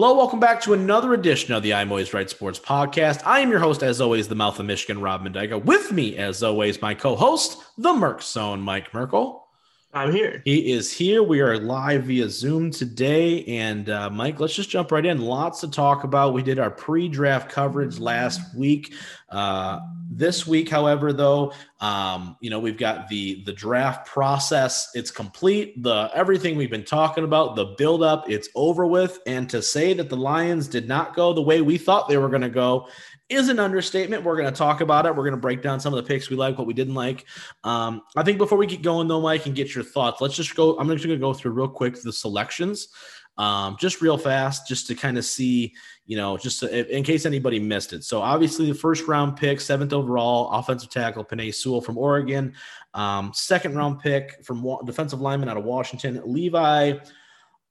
Hello, welcome back to another edition of the I'm Always Right Sports podcast. I am your host, as always, the mouth of Michigan, Rob Mendiga. With me, as always, my co-host, the Merck Zone, Mike Merkel. I'm here. He is here. We are live via Zoom today. And uh, Mike, let's just jump right in. Lots to talk about. We did our pre draft coverage last week. Uh, this week, however, though, um, you know, we've got the the draft process. It's complete. The everything we've been talking about, the build up, it's over with. And to say that the Lions did not go the way we thought they were going to go is an understatement. We're going to talk about it. We're going to break down some of the picks we like, what we didn't like. Um, I think before we get going, though, Mike, and get your thoughts, let's just go. I'm just going to go through real quick the selections, um, just real fast, just to kind of see, you know, just to, in case anybody missed it. So obviously, the first round pick, seventh overall, offensive tackle Penei Sewell from Oregon. Um, second round pick from defensive lineman out of Washington, Levi.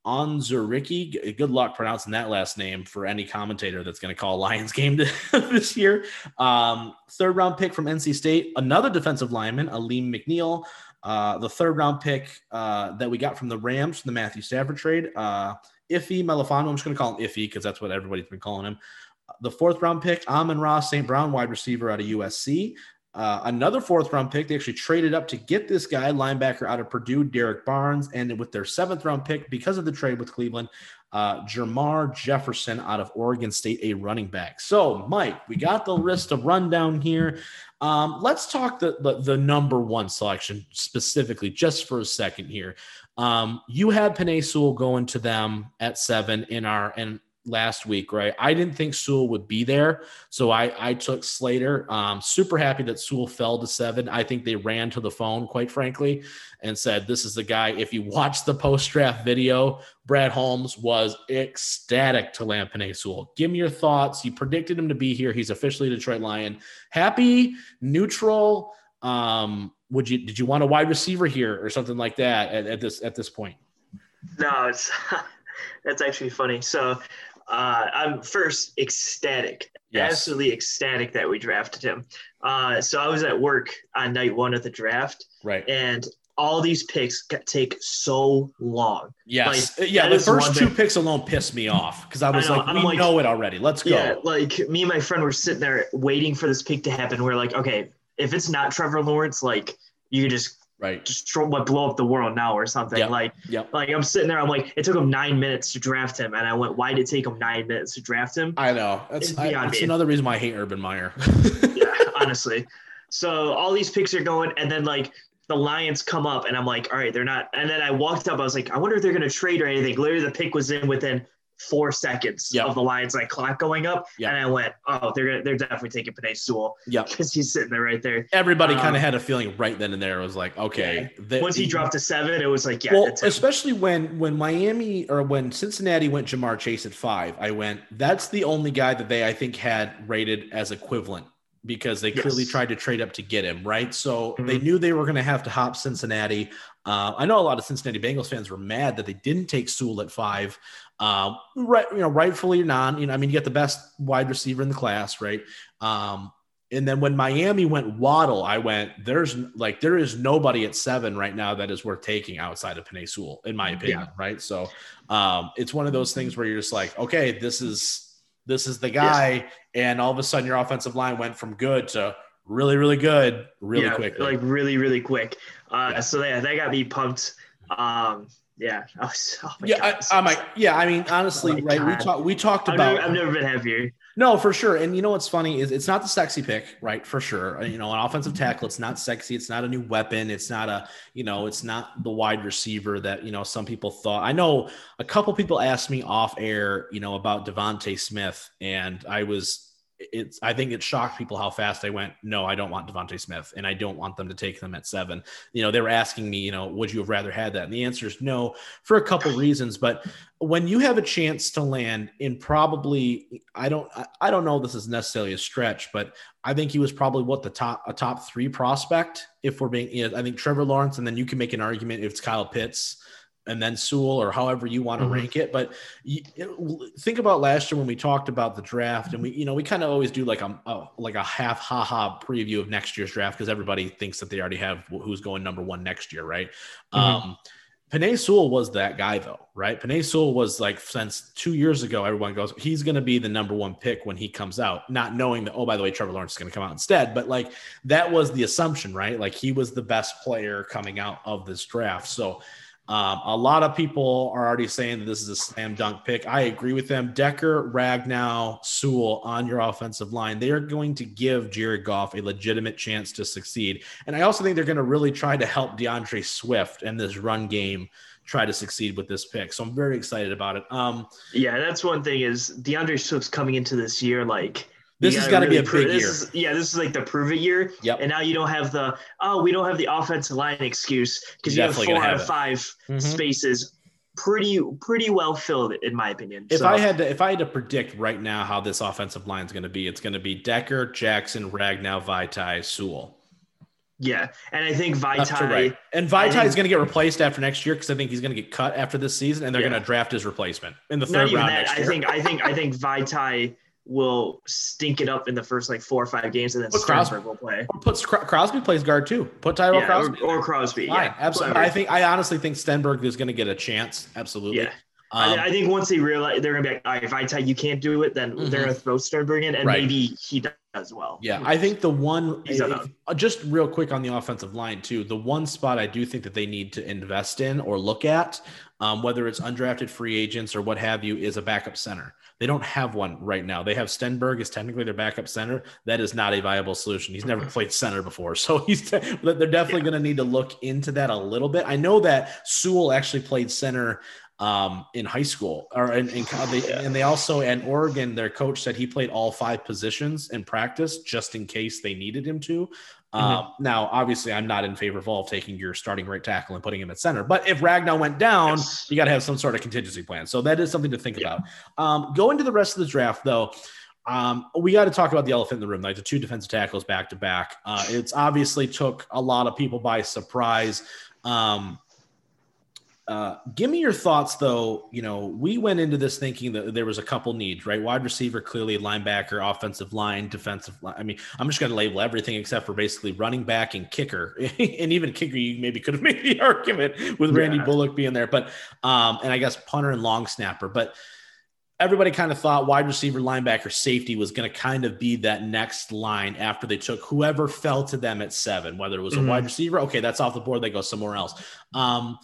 Onwuzurike. Good luck pronouncing that last name for any commentator that's going to call Lions game this year. Um, third round pick from NC State, another defensive lineman, Alim McNeill. Uh, the third round pick uh, that we got from the Rams from the Matthew Stafford trade, uh, Ife Melifonwu. I'm just going to call him Iffy because that's what everybody's been calling him. The fourth round pick, Amon-Ra St. Brown, wide receiver out of USC. Uh, another fourth round pick. They actually traded up to get this guy, linebacker out of Purdue, Derrick Barnes. And with their seventh round pick, because of the trade with Cleveland, uh, Jermar Jefferson out of Oregon State, a running back. So, Mike, we got the list of rundown here. Um, let's talk the, the, the number one selection specifically, just for a second here. Um, you had Penei Sewell going to them at seven in our and last week, right? I didn't think Sewell would be there, so I I took Slater. Um, super happy that Sewell fell to seven. I think they ran to the phone, quite frankly, and said, "This is the guy." If you watch the post draft video, Brad Holmes was ecstatic to land Penei Sewell. Give me your thoughts. You predicted him to be here. He's officially Detroit Lion. Happy, neutral. Um, would you did you want a wide receiver here or something like that at, at this at this point? No, it's that's actually funny. So uh, I'm first ecstatic, yes. absolutely ecstatic that we drafted him. Uh, so I was at work on night one of the draft, right? And all these picks take so long. Yes, like, yeah. The first two picks alone pissed me off because I was I know, like, "We like, know it already. Let's go." Yeah, like me and my friend were sitting there waiting for this pick to happen. We're like, "Okay, if it's not Trevor Lawrence, like you just right. Just what blow up the world now or something. Yep. like yep. like i'm sitting there i'm like it took him nine minutes to draft him and i went why did it take him nine minutes to draft him? I know. That's, I, that's another reason why i hate urban meyer. Yeah honestly. So all these picks are going and then like the lions come up and i'm like all right they're not and then i walked up i was like i wonder if they're going to trade or anything. Literally the pick was in within four seconds yep. of the Lions like clock going up, yep. and I went, "Oh, they're gonna, they're definitely taking Penei Sewell." Yeah, because he's sitting there right there. Everybody um, kind of had a feeling right then and there. It was like, okay. Yeah. The, Once he dropped to seven, it was like, yeah. Well, especially when when Miami or when Cincinnati went Ja'Marr Chase at five, I went. That's the only guy that they I think had rated as equivalent because they yes. clearly tried to trade up to get him, right? So mm-hmm. they knew they were going to have to hop Cincinnati. Uh, I know a lot of Cincinnati Bengals fans were mad that they didn't take Sewell at five. Um, right, you know, rightfully or not, you know, I mean, you get the best wide receiver in the class, right? Um, and then when Miami went Waddle, I went, there's like, there is nobody at seven right now that is worth taking outside of Penei Sewell, in my opinion. Yeah. Right. So um, it's one of those things where you're just like, okay, this is, this is the guy. Yeah. And all of a sudden your offensive line went from good to really, really good, really yeah, quick. Like really, really quick. Uh, yeah. so yeah, that got me pumped. Um, yeah. Oh, oh yeah. God, I, am like, yeah. I mean, honestly, oh right? God. We talked. We talked about. Never, I've never been happier. No, for sure. And you know what's funny is it's not the sexy pick, right? For sure. Uh, you know, an offensive tackle, it's not sexy. It's not a new weapon. It's not a, you know, it's not the wide receiver that, you know, some people thought. I know a couple people asked me off air, you know, about DeVonta Smith, and I was it's I think it shocked people how fast I went. No, I don't want DeVonta Smith, and I don't want them to take them at seven. You know, they were asking me, you know, would you have rather had that? And the answer is no, for a couple reasons. But when you have a chance to land in probably, I don't, I don't know, this is necessarily a stretch, but I think he was probably what the top a top three prospect. If we're being, you know, I think Trevor Lawrence, and then you can make an argument if it's Kyle Pitts and then Sewell or however you want to mm-hmm. rank it. But you, think about last year when we talked about the draft, and we, you know, we kind of always do like a, a like a half ha ha preview of next year's draft because everybody thinks that they already have who's going number one next year, right? Mm-hmm. Um, Penei Sewell was that guy though, right? Penei Sewell was like since two years ago, everyone goes, he's going to be the number one pick when he comes out, not knowing that, oh, by the way, Trevor Lawrence is going to come out instead. But like that was the assumption, right? Like he was the best player coming out of this draft. So um, a lot of people are already saying that this is a slam dunk pick. I agree with them. Decker, Ragnow, Sewell on your offensive line. They are going to give Jared Goff a legitimate chance to succeed. And I also think they're going to really try to help D'Andre Swift and this run game try to succeed with this pick. So I'm very excited about it. Um, yeah, that's one thing is D'Andre Swift's coming into this year like this has got to really be a prove, big year. Is, yeah, this is like the prove it year. Yep. And now you don't have the oh we don't have the offensive line excuse because you have four out of 5 mm-hmm. spaces pretty pretty well filled in my opinion. If so, I had to if I had to predict right now how this offensive line is going to be, it's going to be Decker, Jackson, Ragnow, Vaitai, Sewell. Yeah, and I think Vaitai right. and Vaitai is going to get replaced after next year because I think he's going to get cut after this season, and they're yeah. going to draft his replacement in the third round. That, I think I think I think Vaitai will stink it up in the first like four or five games, and then put Stenberg will play. Or puts Crosby plays guard too. Put Tyrell yeah, Crosby or, or Crosby. Fine. Yeah, absolutely. I think I honestly think Stenberg is going to get a chance. Absolutely. Yeah. Um, I, I, think once they realize they're going to be like, all right, if I tell you can't do it, then mm-hmm. they're going to throw Stenberg in, and right. maybe he does well. Yeah, I think the one if, uh, just real quick on the offensive line too. The one spot I do think that they need to invest in or look at, um, whether it's undrafted free agents or what have you, is a backup center. They don't have one right now. They have Stenberg is technically their backup center. That is not a viable solution. He's never played center before, so he's they're definitely yeah. going to need to look into that a little bit. I know that Sewell actually played center um, in high school or in, in they, and they also and Oregon their coach said he played all five positions in practice just in case they needed him to mm-hmm. uh, now obviously I'm not in favor of all taking your starting right tackle and putting him at center but if Ragnow went down yes. you got to have some sort of contingency plan so that is something to think yeah. about um, going to the rest of the draft though um, we got to talk about the elephant in the room, like the two defensive tackles back to back. Uh, it's obviously took a lot of people by surprise. Um, uh, give me your thoughts, though. You know, we went into this thinking that there was a couple needs, right? Wide receiver, clearly linebacker, offensive line, defensive line. I mean, I'm just going to label everything except for basically running back and kicker, and even kicker. You maybe could have made the argument with Randy yeah. Bullock being there, but um, and I guess punter and long snapper, but everybody kind of thought wide receiver, linebacker, safety was going to kind of be that next line after they took whoever fell to them at seven, whether it was mm-hmm. a wide receiver. Okay, that's off the board. They go somewhere else. Um,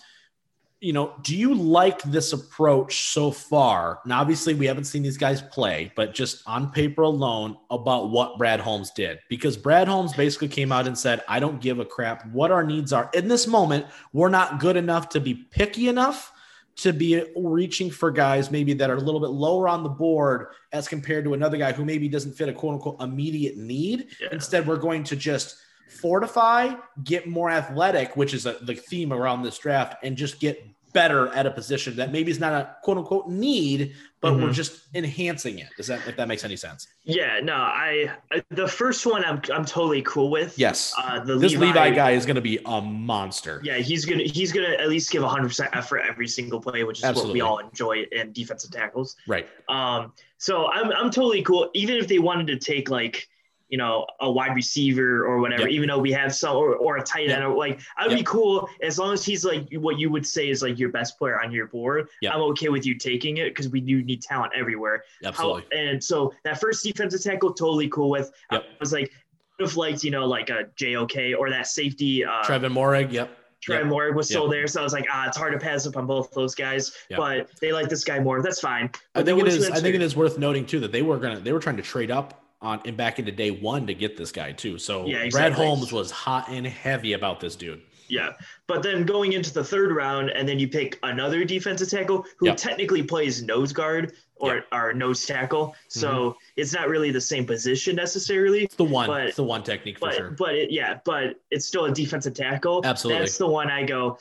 you know, do you like this approach so far? Now, obviously, we haven't seen these guys play, but just on paper alone about what Brad Holmes did, because Brad Holmes basically came out and said, I don't give a crap what our needs are. In this moment, we're not good enough to be picky enough to be reaching for guys maybe that are a little bit lower on the board as compared to another guy who maybe doesn't fit a quote unquote immediate need. Yeah. Instead, we're going to just fortify, get more athletic, which is a, the theme around this draft, and just get better at a position that maybe is not a quote unquote need, but mm-hmm. we're just enhancing it. Does that if that makes any sense? Yeah, no, I, I the first one I'm I'm totally cool with. Yes, uh, the this Levi, Levi guy is going to be a monster. Yeah, he's gonna he's gonna at least give 100 percent effort every single play, which is Absolutely. what we all enjoy in defensive tackles. Right. Um. So I'm I'm totally cool. Even if they wanted to take like you know, a wide receiver or whatever, yep. even though we have some or, or a tight end yep. or like I would yep. be cool as long as he's like what you would say is like your best player on your board. I'm okay with you taking it because we do need talent everywhere. Absolutely. How, and so that first defensive tackle, totally cool with. I was like, if liked, you know, like a JOK or that safety. Uh, Trevon Moehrig. Yep. Trey yep. Was still there, so I was like, ah, it's hard to pass up on both those guys. But they like this guy more. That's fine. But I think it is. I think it is worth noting too that they were gonna they were trying to trade up on and back into day one to get this guy too. So yeah, exactly. Brad Holmes was hot and heavy about this dude. Yeah. But then going into the third round, and then you pick another defensive tackle who yep. technically plays nose guard or, yep. or nose tackle. So mm-hmm. it's not really the same position necessarily. It's the one. But, it's the one technique for but, sure. But it, yeah, but it's still a defensive tackle. Absolutely. That's the one I go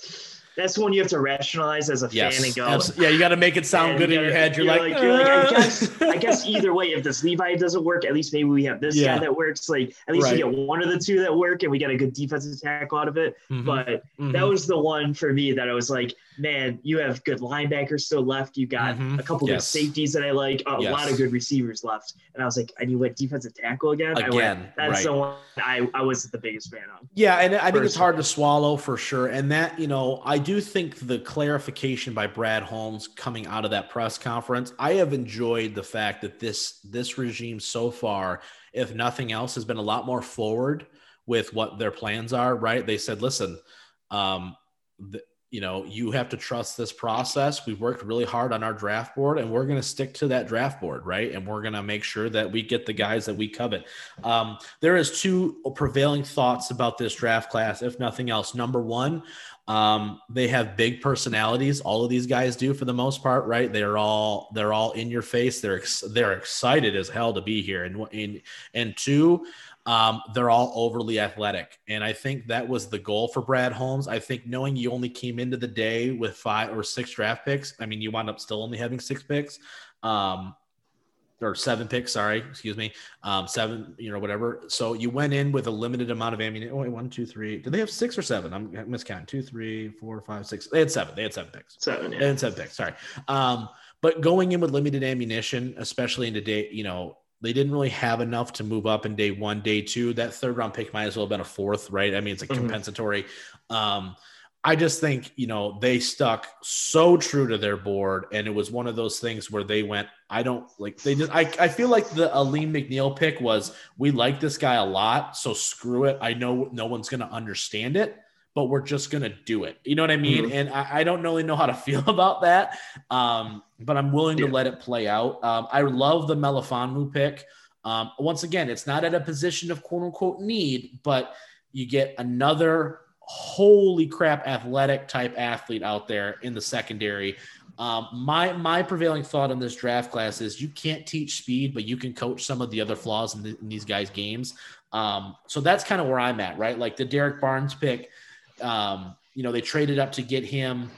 that's one you have to rationalize as a yes. fan and go. Yeah, you got to make it sound good in your head. You're, you're like, like, you're like, I guess, I guess either way, if this Levi doesn't work, at least maybe we have this yeah. guy that works. Like, at least right. we get one of the two that work, and we get a good defensive tackle out of it. Mm-hmm. But mm-hmm. that was the one for me that I was like, man, you have good linebackers still left. You got mm-hmm. a couple yes. good safeties that I like, a yes. lot of good receivers left. And I was like, and you went defensive tackle again? Again, went, that's right. the one I, I was the biggest fan of. Yeah, and I think it's hard to swallow for sure. And that, you know, I do think the clarification by Brad Holmes coming out of that press conference, I have enjoyed the fact that this this regime so far, if nothing else, has been a lot more forward with what their plans are. Right? They said, listen, um, the, you know, you have to trust this process. We've worked really hard on our draft board and we're going to stick to that draft board, right? And we're going to make sure that we get the guys that we covet. Um, there is two prevailing thoughts about this draft class, if nothing else. Number one, um, they have big personalities. All of these guys do for the most part, right? They're all they're all in your face. They're ex- they're excited as hell to be here. And and and two, um, they're all overly athletic. And I think that was the goal for Brad Holmes. I think knowing you only came into the day with five or six draft picks, I mean, you wound up still only having six picks. Um, or seven picks, sorry, excuse me, um, seven, you know, whatever. So you went in with a limited amount of ammunition. Oh, wait, one, two, three. Did they have six or seven? I'm miscounting. Two, three, four, five, six. They had seven. They had seven picks. Seven. Yeah. They had seven picks. Sorry. Um, but going in with limited ammunition, especially in today, you know, they didn't really have enough to move up in day one, day two. That third round pick might as well have been a fourth, right? I mean, it's a mm-hmm. compensatory. Um, I just think, you know, they stuck so true to their board. And it was one of those things where they went, I don't like, they just, I, I feel like the Alim McNeill pick was, we like this guy a lot. So screw it. I know no one's going to understand it but we're just gonna do it. You know what I mean? Mm-hmm. And I, I, don't really know how to feel about that. Um, but I'm willing yeah. to let it play out. Um, I love the Melifonwu pick. Um, once again, it's not at a position of quote unquote need, but you get another holy crap athletic type athlete out there in the secondary. Um, my my prevailing thought on this draft class is you can't teach speed, but you can coach some of the other flaws in, the, in these guys' games. Um, so that's kind of where I'm at, right? Like the Derrick Barnes pick um, you know, they traded up to get him.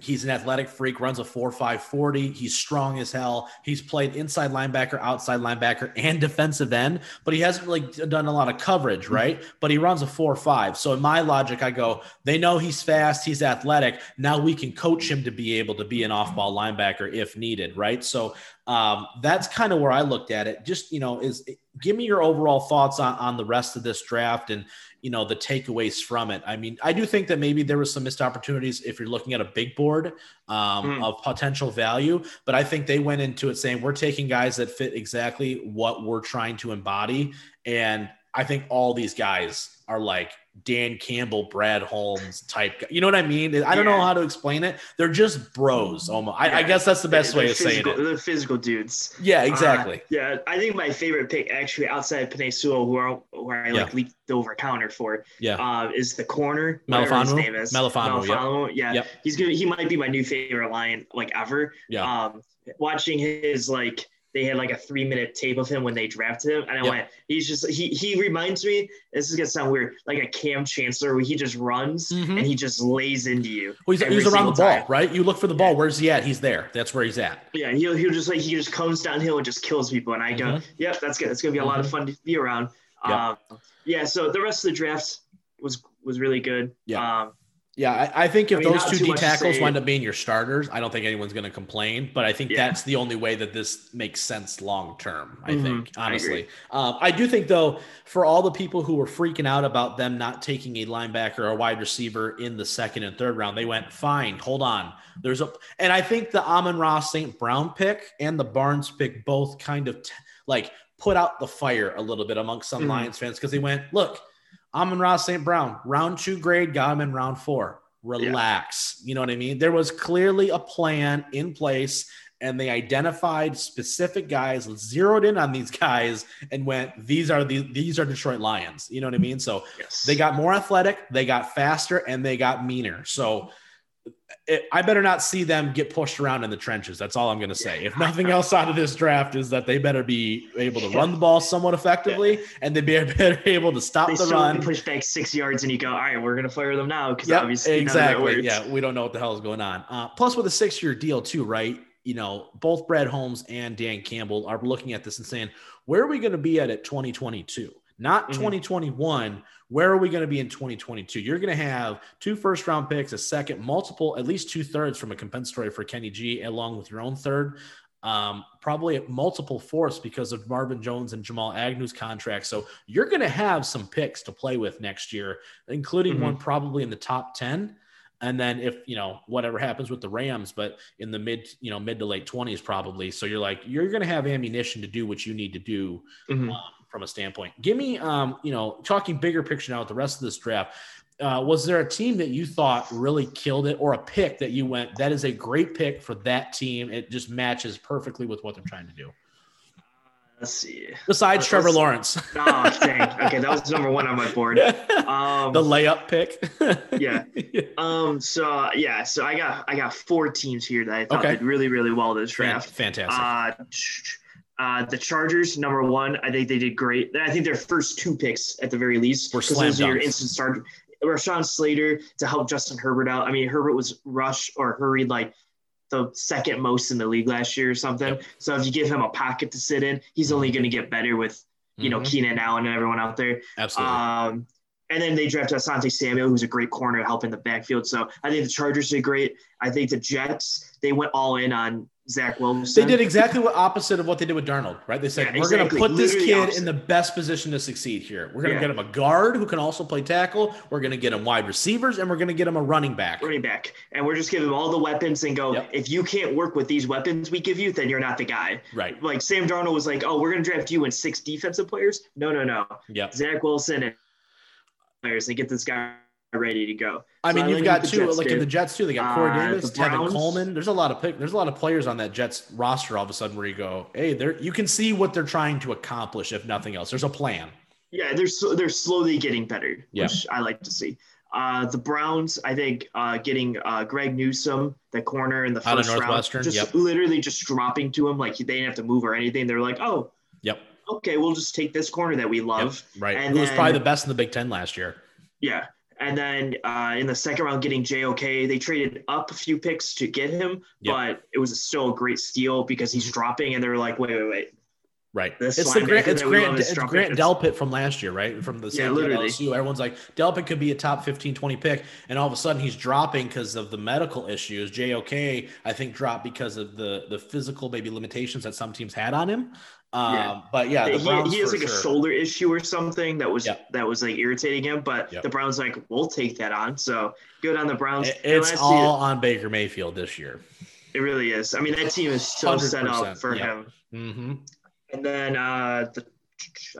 He's an athletic freak, runs a 4 5 40. He's strong as hell. He's played inside linebacker, outside linebacker, and defensive end, but he hasn't really done a lot of coverage, mm-hmm. right? But he runs a 4 5. So, in my logic, I go, they know he's fast, he's athletic. Now we can coach him to be able to be an off ball linebacker if needed, right? So, um, that's kind of where I looked at it. Just, you know, is give me your overall thoughts on, on the rest of this draft and, you know the takeaways from it. I mean, I do think that maybe there was some missed opportunities if you're looking at a big board um, mm. of potential value, but I think they went into it saying we're taking guys that fit exactly what we're trying to embody, and I think all these guys are like Dan Campbell, Brad Holmes type. You know what I mean? I don't yeah. know how to explain it. They're just bros. Almost. I, yeah. I guess that's the best way of physical, saying it. They're physical dudes. Yeah, exactly. Uh, yeah, I think my favorite pick actually outside Sewell, who are where I like yeah. leaped over counter for, yeah, uh, is the corner. Melifonwu. His name is Melifonwu. Melifonwu. Yep. Yeah, yep. he's gonna. He might be my new favorite lion like ever. Yeah. Um, watching his like they had like a three minute tape of him when they drafted him. And I yep. went, he's just, he, he reminds me, this is going to sound weird, like a Kam Chancellor where he just runs mm-hmm. and he just lays into you. Well, he's, he's around the ball, right? You look for the ball. Where's he at? He's there. That's where he's at. Yeah. He'll, he'll just like, he just comes downhill and just kills people. And I go, mm-hmm. yep, that's good. That's going to be a mm-hmm. lot of mm-hmm. fun to be around. Yep. Um, yeah. So the rest of the drafts was, was really good. Yeah. Um, yeah, I, I think if I mean, those two D tackles wind up being your starters, I don't think anyone's going to complain. But I think yeah. that's the only way that this makes sense long term. I mm-hmm. think honestly, I, um, I, do think though, for all the people who were freaking out about them not taking a linebacker or a wide receiver in the second and third round, they went fine. Hold on, there's a, and I think the Amon-Ra St. Brown pick and the Barnes pick both kind of t- like put out the fire a little bit amongst some mm-hmm. Lions fans because they went, look Amon-Ra St. Brown, round two grade, got him in round four. Relax. Yeah. You know what I mean? There was clearly a plan in place, and they identified specific guys, zeroed in on these guys, and went, These are the these are Detroit Lions. You know what I mean? So yes. they got more athletic, they got faster, and they got meaner. So it, I better not see them get pushed around in the trenches. That's all I'm going to say. If nothing else out of this draft is that they better be able to run the ball somewhat effectively, yeah. and they better be able to stop they the run. Push back six yards, and you go, all right, we're going to fire them now because yep, obviously exactly. Yeah, we don't know what the hell is going on. Uh, plus, with a six-year deal too, right? You know, both Brad Holmes and Dan Campbell are looking at this and saying, where are we going to be at at 2022? Not mm-hmm. 2021 where are we going to be in 2022? You're going to have two first round picks, a second, multiple, at least two thirds from a compensatory for Kenny G, along with your own third. Um, probably multiple fourths because of Marvin Jones and Jamal Agnew's contract. So you're going to have some picks to play with next year, including mm-hmm. one probably in the top 10. and then if you know whatever happens with the Rams, but in the mid you know mid to late twenties probably. So you're like you're going to have ammunition to do what you need to do Mhm. um, from a standpoint. Give me um you know talking bigger picture now with the rest of this draft. Uh, was there a team that you thought really killed it, or a pick that you went that is a great pick for that team? It just matches perfectly with what they're trying to do. Let's see. Besides Let's- Trevor Lawrence, Oh, dang. Okay, that was number one on my board. Um, the layup pick. Yeah. Um. So yeah. So I got I got four teams here that I thought Okay. did really really well this draft. fantastic. Uh, uh, the Chargers, number one, I think they did great. I think their first two picks, at the very least, were slam those are your instant start. Rashawn Slater to help Justin Herbert out. I mean, Herbert was rushed or hurried like the second most in the league last year or something. So if you give him a pocket to sit in, he's only going to get better with you know Mhm. Keenan Allen and everyone out there. absolutely. Um, and then they drafted Asante Samuel, who's a great corner helping the backfield. So I think the Chargers did great. I think the Jets, they went all in on Zach Wilson. They did exactly what opposite of what they did with Darnold, right? They said Yeah, we're going to put this Literally kid opposite. in the best position to succeed here. We're going to Yeah. get him a guard who can also play tackle. We're going to get him wide receivers, and we're going to get him a running back. running back. And we're just giving him all the weapons and go, Yep. if you can't work with these weapons we give you, then you're not the guy. Right. Like Sam Darnold was like, oh, we're going to draft you and six defensive players. No, no, no. Yeah. Zach Wilson and players and get this guy ready to go. I So mean, I you've got two, Jets like in the Jets too. They got Corey Uh, Davis, Tevin Browns- Coleman. There's a lot of pick. There's a lot of players on that Jets roster. All of a sudden, where you go, hey, there you can see what they're trying to accomplish. If nothing else, there's a plan. Yeah, they're they're slowly getting better, Yeah. which I like to see. Uh, the Browns, I think, uh, getting uh, Greg Newsome, the corner in the Out of first round, just yep. literally just dropping to him like they didn't have to move or anything. They're like, oh. Okay, we'll just take this corner that we love. Right. And Who was then- probably the best in the Big Ten last year. Yeah. And then uh, in the second round, getting JOK, they traded up a few picks to get him, Yep. but it was still a great steal because he's dropping, and they're like, wait, wait, wait. Right. This it's the Grant, it's that we love Grant, it's Grant Delpit from last year, right? From the Yeah, at literally. LSU. Everyone's like, Delpit could be a top 15, 20 pick. And all of a sudden he's dropping because of the medical issues. JOK, I think, dropped because of the the physical maybe limitations that some teams had on him. Um, Yeah. But yeah, the he, he has like a shoulder issue or something that was that was like irritating him, but Yep. the Browns like we'll take that on. So good on the Browns. It- It's all on Baker Mayfield this year. it really is. I mean, that team is so set up 100%, for yeah. him. hmm And then uh, the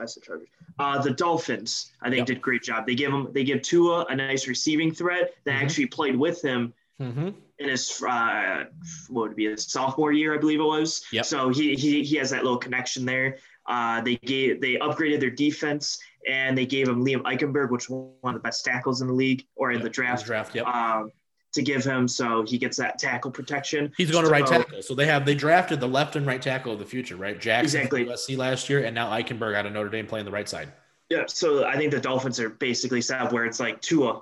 I said Chargers. Uh, the Dolphins, I think, Yep. did a great job. They give him they give Tua a nice receiving threat that Mhm. actually played with him hmm in his uh, what would it be his sophomore year, I believe it was. Yep. So he, he he has that little connection there. Uh, they gave they upgraded their defense and they gave him Liam Eichenberg, which was one of the best tackles in the league or in the draft. Draft, yep. Um, to give him so he gets that tackle protection. He's going to right tackle. So they have they drafted the left and right tackle of the future, right? Jackson Exactly. USC last year, and now Eichenberg out of Notre Dame playing the right side. Yeah, so I think the Dolphins are basically set up where it's like Tua,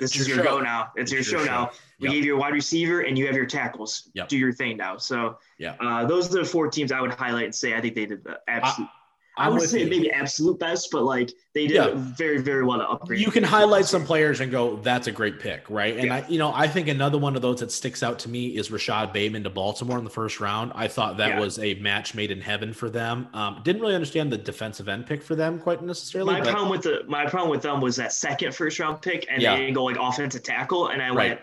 this is your go now. It's your It's show your now. We Yep. gave you a wide receiver and you have your tackles. Yep. Do your thing now. So Yeah. uh, those are the four teams I would highlight and say I think they did the absolute. I, would say you. maybe absolute best, but like they did Yeah. very very well to upgrade. You can highlight some players and go, "That's a great pick," right? And Yeah. I, you know, I think another one of those that sticks out to me is Rashod Bateman to Baltimore in the first round. I thought that Yeah. was a match made in heaven for them. Um, didn't really understand the defensive end pick for them quite necessarily. My but- problem with the my problem with them was that second first round pick and they didn't go like offensive tackle and I Right. went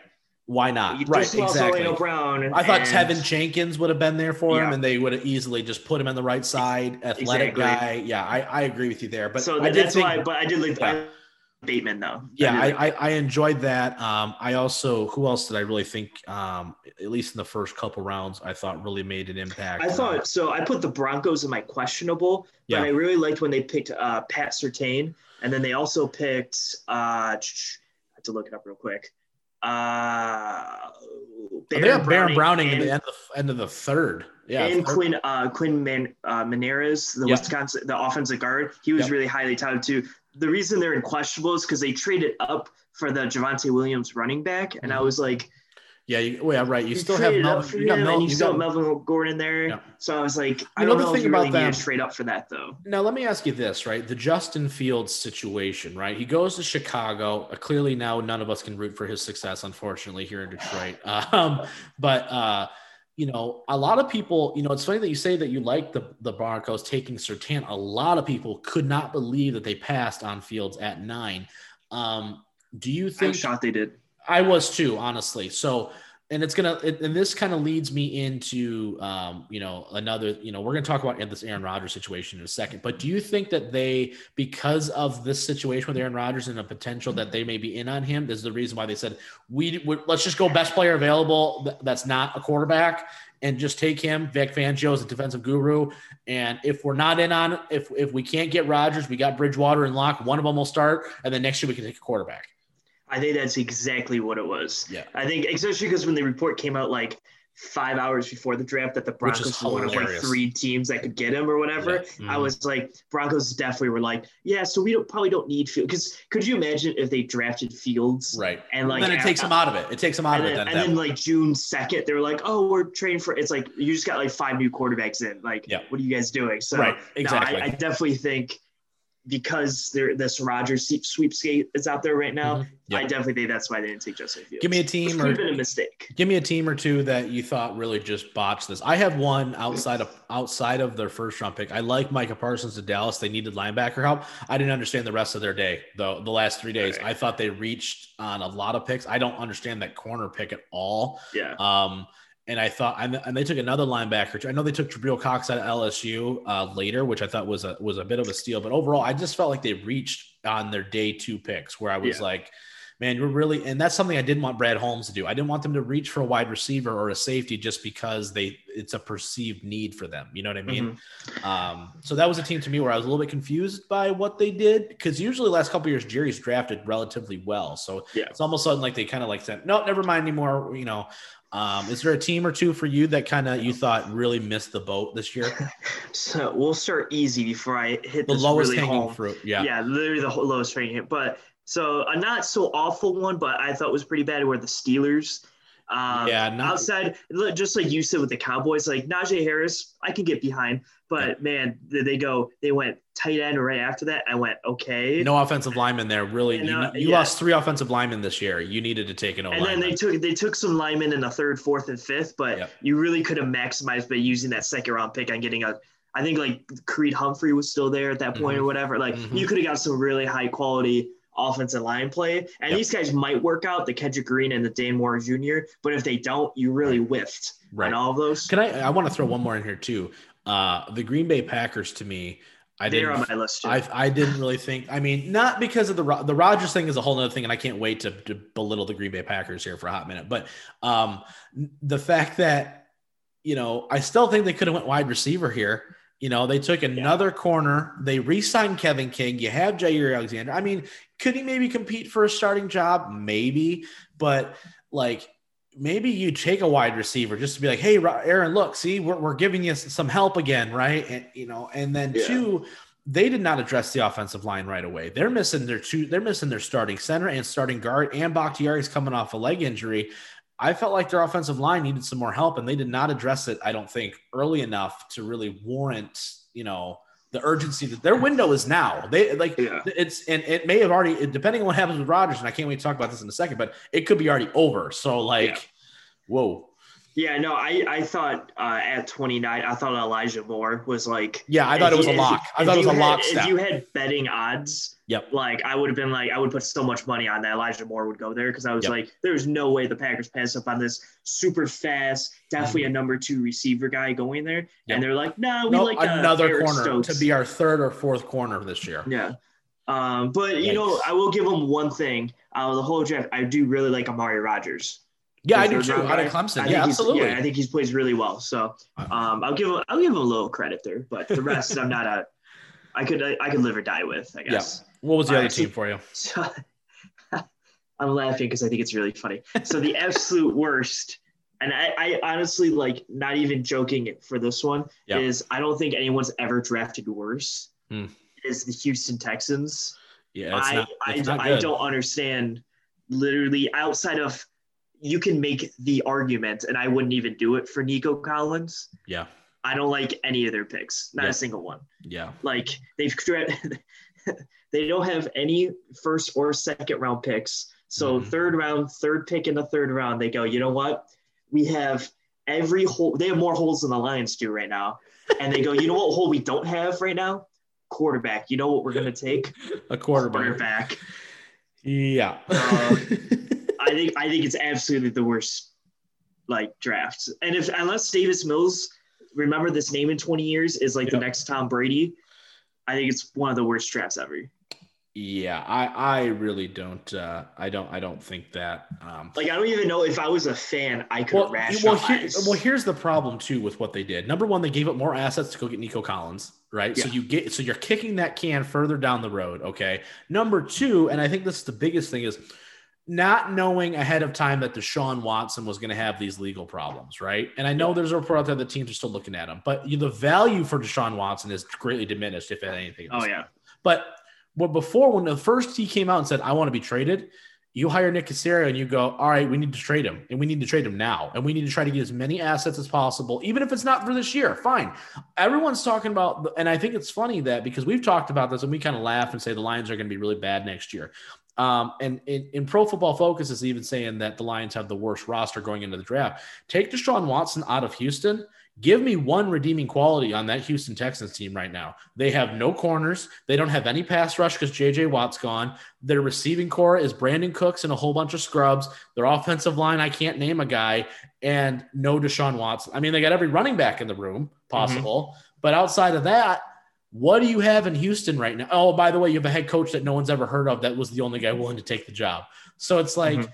why not? you Right, exactly. Brown. I thought Teven Jenkins would have been there for him, and they would have easily just put him on the right side, athletic Exactly. guy. Yeah, I, I agree with you there. But so I did that's think, why. But I did like Yeah. Bateman though. yeah, I, I, I, I enjoyed that. Um, I also, who else did I really think, um, at least in the first couple rounds, I thought really made an impact. I thought so. I put the Broncos in my questionable, Yeah. but I really liked when they picked uh, Pat Surtain, and then they also picked. Uh, I have to look it up real quick. Uh, they have Baron Browning and, in the end of the, end of the third. Yeah, and third- Quinn uh, Quinn Man, uh, Maneras, the Yep. Wisconsin, the offensive guard. He was Yep. really highly touted too. The reason they're in questionable is because they traded up for the Javonte Williams running back, and I Mhm. was like, yeah, you, well, yeah, right. You you still have. You got Mel, you you still got, Melvin Gordon there. Yeah. So I was like, I know don't the know thing about really to trade up for that though. Now, let me ask you this, right? The Justin Fields situation, right? He goes to Chicago. Uh, clearly, now none of us can root for his success, unfortunately, here in Detroit. Um, but uh, you know, a lot of people, you know, it's funny that you say that you like the the Broncos taking Surtain. A lot of people could not believe that they passed on Fields at nine. Um, do you think? I'm shocked they did. I was too, honestly. So, and it's gonna, it, and this kind of leads me into, um, you know, another, you know, we're gonna talk about this Aaron Rodgers situation in a second. But do you think that they, because of this situation with Aaron Rodgers and the potential that they may be in on him, is the reason why they said we would let's just go best player available that's not a quarterback and just take him. Vic Fangio is a defensive guru, and if we're not in on, if if we can't get Rodgers, we got Bridgewater and Lock. One of them will start, and then next year we can take a quarterback. I think that's exactly what it was. Yeah. I think especially because when the report came out like five hours before the draft that the Broncos were one of like three teams that could get him or whatever. Yeah. I Mhm. was like, Broncos definitely were like, yeah, so we don't probably don't need Fields. Because could you imagine if they drafted Fields Right. and like then it takes him out of it. It takes him out of it. then, Then, and then like June second, they were like, "Oh, we're trading for." It's like you just got like five new quarterbacks in. Like, Yeah. what are you guys doing? So, Right, no, exactly. I, I definitely think because there this Rodgers sweep- sweepskate is out there right now. Mhm. Yeah. I definitely think that's why they didn't take Justin Fields. Give me a team have been or a mistake. give me a team or two that you thought really just botched this. I have one outside of outside of their first round pick. I like Micah Parsons to Dallas. They needed linebacker help. I didn't understand the rest of their day though. The last three days, Right. I thought they reached on a lot of picks. I don't understand that corner pick at all. Yeah. Um, and I thought, and, and they took another linebacker. I know they took Jabril Cox out of LSU uh, later, which I thought was a was a bit of a steal. But overall, I just felt like they reached on their day two picks, where I was Yeah. like, man, you're really, and that's something I didn't want Brad Holmes to do. I didn't want them to reach for a wide receiver or a safety just because they it's a perceived need for them. You know what I mean? Mm-hmm. Um, so that was a team to me where I was a little bit confused by what they did because usually the last couple of years Jerry's drafted relatively well. So Yeah. it's almost sudden like they kind of like said, no, never mind anymore. You know, um, is there a team or two for you that kind of you thought really missed the boat this year? So we'll start easy before I hit The lowest really hanging home. fruit. Yeah. Yeah, literally the lowest hanging. But so a not so awful one, but I thought was pretty bad were the Steelers. Um, Yeah, not- outside, just like you said with the Cowboys, like Najee Harris, I can get behind, but man, they go? They went tight end right after that. I went okay, No offensive lineman there. Really, And, you, uh, you yeah. lost three offensive linemen this year. You needed to take an O and then they took they took some linemen in the third, fourth, and fifth, but Yep. you really could have maximized by using that second round pick on getting a. I think like Creed Humphrey was still there at that point or whatever. Like Mhm. you could have got some really high quality offensive line play, and Yep. these guys might work out the Kendrick Green and the Dan Moore Jr. But if they don't, you really whiffed Right. on all of those. Can I? I want to throw one more in here too. Uh, the Green Bay Packers to me, I They're didn't. on my list too. I, I didn't really think. I mean, not because of the the Rodgers thing is a whole other thing, and I can't wait to, to belittle the Green Bay Packers here for a hot minute. But um, the fact that you know, I still think they could have went wide receiver here. You know, they took another corner. They re-signed Kevin King. You have Jaire Alexander. I mean, could he maybe compete for a starting job? Maybe, but like maybe you take a wide receiver just to be like, hey, Aaron, look, see, we're, we're giving you some help again, right? And you know, and then Yeah. two, they did not address the offensive line right away. They're missing their two, they're missing their starting center and starting guard, and Bakhtiari's coming off a leg injury. I felt like their offensive line needed some more help, and they did not address it, I don't think, early enough to really warrant, you know, the urgency that their window is now. They like Yeah. it's and it may have already depending on what happens with Rodgers, and I can't wait to talk about this in a second, but it could be already over. So like, Yeah. whoa. Yeah, no, I I thought uh, at 29, I thought Elijah Moore was like. Yeah, I thought it was a lock. I thought it was you a had- lock If you had betting odds, Yep. like I would have been like I would put so much money on that Elijah Moore would go there because I was Yep. like, there's no way the Packers pass up on this super fast, definitely a number two receiver guy going there. Mm-hmm. Yep. And they're like, no, we No, like uh, another corner Stokes. to be our third or fourth corner this year. Yeah. Um, but you know, I will give him one thing. Of the whole draft, I do really like Amari Rodgers. Yeah, I do too. Out of. Clemson. I Yeah, absolutely. Yeah, I think he's plays really well. So um, I'll give him I'll give him a little credit there, but the rest I'm not a I could I, could live or die with, I guess. What was the All other right, so- team for you? So I'm laughing because I think it's really funny. So the absolute worst, and I, I honestly like not even joking for this one Yeah. is I don't think anyone's ever drafted worse. Hmm. Is the Houston Texans? Yeah, it's I not, I, not I don't understand. Literally outside of you can make the argument, and I wouldn't even do it for Nico Collins. Yeah, I don't like any of their picks, not Yeah. a single one. yeah. Like they've they don't have any first or second round picks. So Mhm. third round, third pick in the third round, they go, you know what? We have every hole. They have more holes than the Lions do right now. And they go, you know what hole we don't have right now? Quarterback. You know what we're gonna take? A quarterback. Quarterback. Yeah. Um, I think I think it's absolutely the worst like draft. And if unless Davis Mills, remember this name in 20 years, is like the next Tom Brady, I think it's one of the worst drafts ever. Yeah, I I really don't uh I don't I don't think that um Like I don't even know if I was a fan, I could well, well, rationalize. here, well, here's the problem too with what they did. Number one, they gave up more assets to go get Nico Collins, right? So you get so you're kicking that can further down the road. Okay. Number two, and I think this is the biggest thing is not knowing ahead of time that Deshaun Watson was going to have these legal problems, right? And I know there's a report out there that teams are still looking at him, but the value for Deshaun Watson is greatly diminished, if anything. oh yeah. But well, before when the first he came out and said, I want to be traded, you hire Nick Caserio and you go, All right, we need to trade him and we need to trade him now. And we need to try to get as many assets as possible, even if it's not for this year. Fine. Everyone's talking about, and I think it's funny that because we've talked about this and we kind of laugh and say the Lions are going to be really bad next year. Um, and in, in Pro Football Focus is even saying that the Lions have the worst roster going into the draft. Take Deshaun Watson out of Houston. Give me one redeeming quality on that Houston Texans team right now. They have no corners. They don't have any pass rush because JJ Watt's gone. Their receiving core is Brandin Cooks and a whole bunch of scrubs. Their offensive line, I can't name a guy, and no Deshaun Watson. I mean, they got every running back in the room possible. But outside of that, what do you have in Houston right now? Oh, by the way, you have a head coach that no one's ever heard of that was the only guy willing to take the job. So it's like Mhm.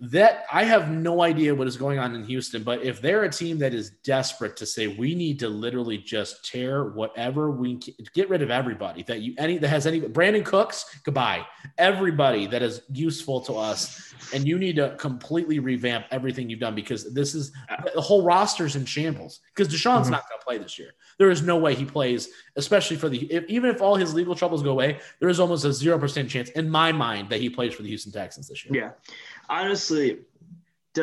That. I have no idea what is going on in Houston, but if they're a team that is desperate to say we need to literally just tear whatever we can, get rid of everybody that you any that has any Brandin Cooks, goodbye. Everybody that is useful to us, and you need to completely revamp everything you've done because this is the whole roster's in shambles. Because Deshaun's Mhm. not going to play this year. There is no way he plays, especially for the if, even if all his legal troubles go away. There is almost a zero percent chance in my mind that he plays for the Houston Texans this year. Yeah. Honestly,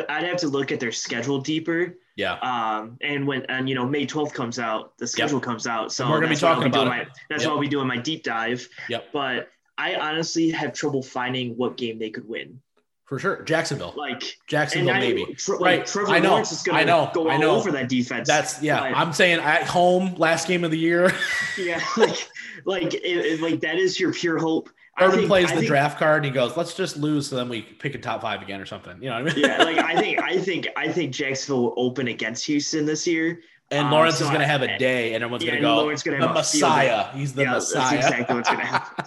I'd have to look at their schedule deeper. Yeah. Um, and when and you know May 12th comes out, the schedule comes out. So And we're gonna be talking about my, that's Yep. what I'll be doing my deep dive. Yep. But I honestly have trouble finding what game they could win. For sure. Jacksonville. Like Jacksonville, I, maybe. Tr- like, Right. Trevor I know. Lawrence is I going know. to go I all know. over that defense. That's yeah. But- I'm saying at home, last game of the year. yeah, like like it, it- like that is your pure hope. Urban think- plays I the think- draft card and he goes, "Let's just lose, so then we pick a top five again or something." You know what I mean? Yeah, like I think I think I think Jacksonville will open against Houston this year. and um, Lawrence so is going to have a day, and everyone's Yeah, going to go, Lawrence gonna "The have a field. Messiah." He's the Yeah, that's Messiah. exactly what's gonna happen.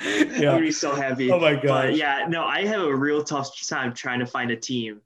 I'm yeah. gonna be so happy. Oh my god. Yeah, no, I have a real tough time trying to find a team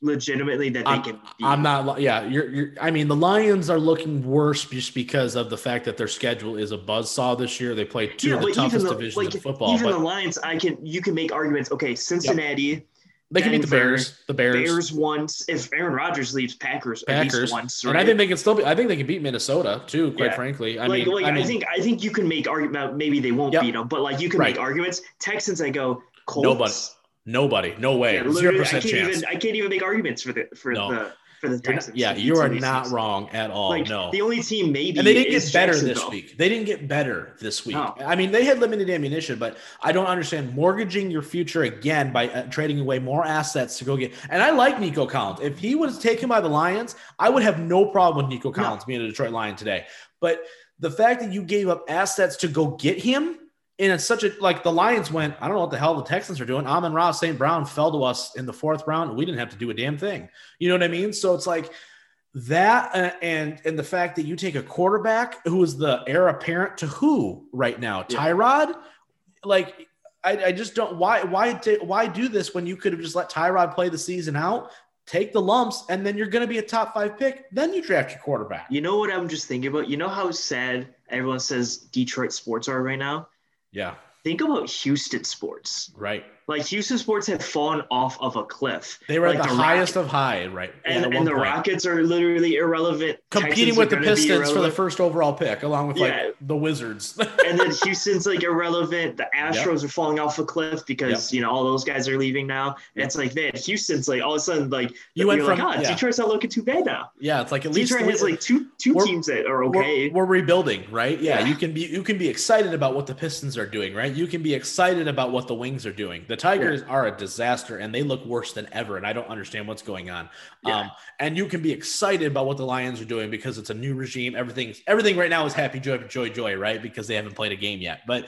legitimately that they I'm- can beat. I'm not. Yeah, you're, you're. I mean, the Lions are looking worse just because of the fact that their schedule is a buzzsaw this year. They play two yeah, of the but toughest even the, divisions like, in football. even But the Lions, I can you can make arguments. Okay, Cincinnati, they can beat the Bears. The Bears. Bears once. If Aaron Rodgers leaves, Packers, at Packers. least once. And I think they can still be. I think they can beat Minnesota too. Quite Yeah. frankly, I like, mean, like I I, think I think you can make argument. Maybe they won't Yep. beat them, but like you can Right. make arguments. Texans, I go Colts. Nobody. Nobody, no way, zero I percent can't chance. even I can't even make arguments for the for No. the for the Texans. yeah, you are some of these not wrong at all. Like no, the only team maybe and they didn't get better this week. They didn't get better this week. No. I mean, they had limited ammunition, but I don't understand mortgaging your future again by uh, trading away more assets to go get. And I like Nico Collins. If he was taken by the Lions, I would have no problem with Nico Collins being a Detroit Lion today. But the fact that you gave up assets to go get him. And it's such a like the Lions went. I don't know what the hell the Texans are doing. Amon-Ra St. Brown fell to us in the fourth round. We didn't have to do a damn thing. You know what I mean? So it's like that uh, and and the fact that you take a quarterback who is the heir apparent to who right now Yeah. tyrod like I, I just don't why why why do this when you could have just let tyrod play the season out take the lumps and then you're going to be a top five pick then you draft your quarterback You know what I'm just thinking about? You know how sad everyone says Detroit sports are right now? Yeah Think about Houston sports. right Like Houston sports have fallen off of a cliff. they were Like at the, the highest of high right And, at and the point. Rockets are literally irrelevant. competing Texans with the pistons for the first overall pick along with Yeah. like the wizards and then Houston's like irrelevant. The Astros are falling off a cliff because you know all those guys are leaving now. And it's like man, Houston's like all of a sudden like You went from- like, ah, yeah. Detroit's not looking too bad now. yeah it's like at least Detroit the- has like two two teams that are we're- okay. We're, rebuilding, right? Yeah, Yeah. you can be you can be excited about what the Pistons are doing, right? You can be excited about what the Wings are doing. The Tigers yeah. are a disaster and they look worse than ever. And I don't understand what's going on. Yeah. Um, and you can be excited about what the Lions are doing because it's a new regime. Everything's everything right now is happy, joy, joy, joy, right? Because they haven't played a game yet. But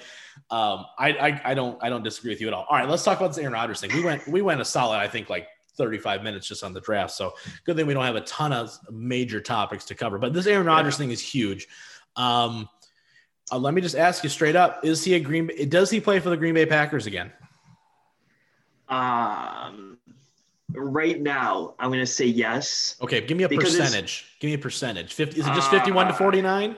um, I, I, I don't I don't disagree with you at all. All right, let's talk about this Aaron Rodgers thing. We went we went a solid, I think, like 35 minutes just on the draft. So good thing we don't have a ton of major topics to cover. But this Aaron Rodgers yeah. thing is huge. Um, uh, let me just ask you straight up: Is he a Green? Does he play for the Green Bay Packers again? Um, right now, I'm going to say yes. Okay, give me a percentage. Give me a percentage. 50 is it just 51 uh, to 49?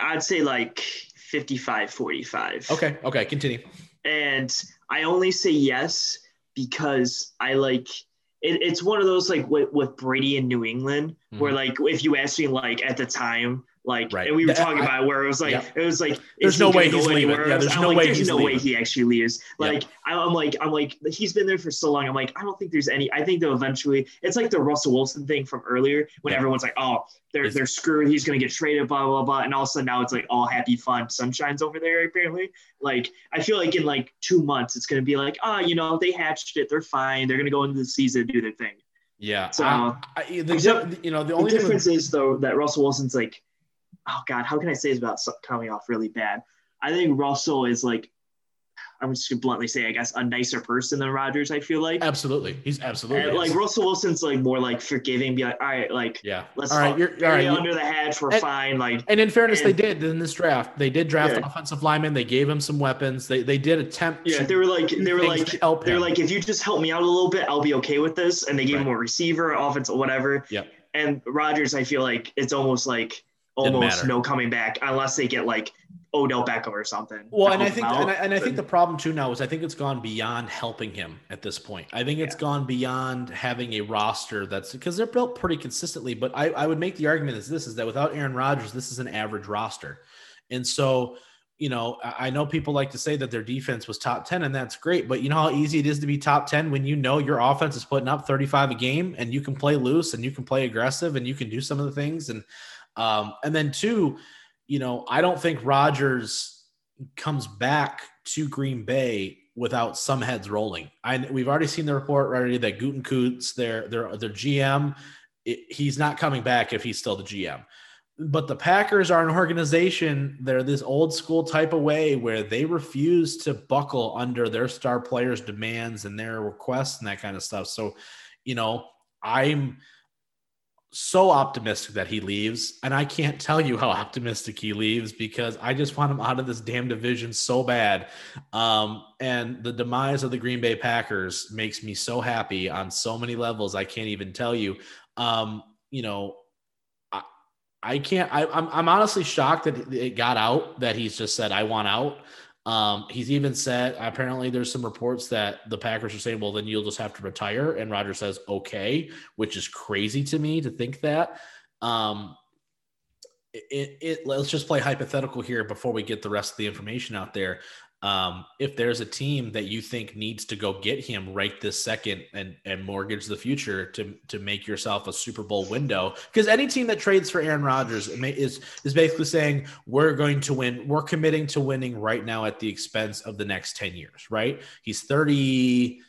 I'd say like 55 45. Okay, okay, continue. And I only say yes because I like it, it's one of those like with, with Brady in New England, mm-hmm. where like if you ask me like at the time, like, right. and we were talking I, about where it was like, yeah. it was like, there's no way he's leaving. Yeah, there's no like, way there's he's no leaving. way he actually leaves. Like, I'm like, I'm like, he's been there for so long. I'm like, I don't think there's any. I think they'll eventually. It's like the Russell Wilson thing from earlier when yeah. everyone's like, oh, they're they're screwed. He's gonna get traded. Blah blah blah. And all of a sudden now it's like all happy, fun, sunshine's over there. Apparently, like I feel like in like two months it's gonna be like, oh, you know, they hatched it. They're fine. They're gonna go into the season do their thing. Yeah. So I, I, the, you know the only the difference is though that Russell Wilson's like oh god, how can I say this without coming off really bad? I think Russell is like I'm just gonna bluntly say, I guess, a nicer person than Rodgers. I feel like absolutely, he's absolutely like Russell Wilson's like more like forgiving, be like, all right, like yeah, let's all right, you're, all right, under the hedge, we're and, fine. Like, and in fairness, and, they did in this draft. They did draft yeah. offensive linemen. They gave him some weapons. They they did attempt. Yeah, they were like they were like they were like if you just help me out a little bit, I'll be okay with this. And they gave right. him a receiver, offensive, whatever. Yeah. And Rodgers, I feel like it's almost like almost no coming back unless they get like Odell Beckham or something. Well, and I think and I, and I, think the problem too now is I think it's gone beyond helping him at this point. I think it's yeah. gone beyond having a roster that's because they're built pretty consistently. But I, I would make the argument is this is that without Aaron Rodgers, this is an average roster, and so you know, I know people like to say that their defense was top 10, and that's great. But you know how easy it is to be top 10 when you know your offense is putting up 35 a game and you can play loose and you can play aggressive and you can do some of the things. And um, and then two, you know, I don't think Rodgers comes back to Green Bay without some heads rolling. I we've already seen the report already that Gutekunst, their their their GM, it, he's not coming back if he's still the GM. But the Packers are an organization. They're this old school type of way where they refuse to buckle under their star players' demands and their requests and that kind of stuff. So, you know, I'm so optimistic that he leaves. And I can't tell you how optimistic he leaves because I just want him out of this damn division so bad. Um, and the demise of the Green Bay Packers makes me so happy on so many levels. I can't even tell you. Um, you know, I, I can't, I, I'm, I'm honestly shocked that it got out that he's just said, I want out. Um, he's even said apparently there's some reports that the Packers are saying, well, then you'll just have to retire. And Roger says, okay, which is crazy to me to think that. Um, it, it, let's just play hypothetical here before we get the rest of the information out there um, if there's a team that you think needs to go get him right this second and and mortgage the future to to make yourself a Super Bowl window, because any team that trades for Aaron Rodgers is is basically saying we're going to win, we're committing to winning right now at the expense of the next ten years. Right? He's thirty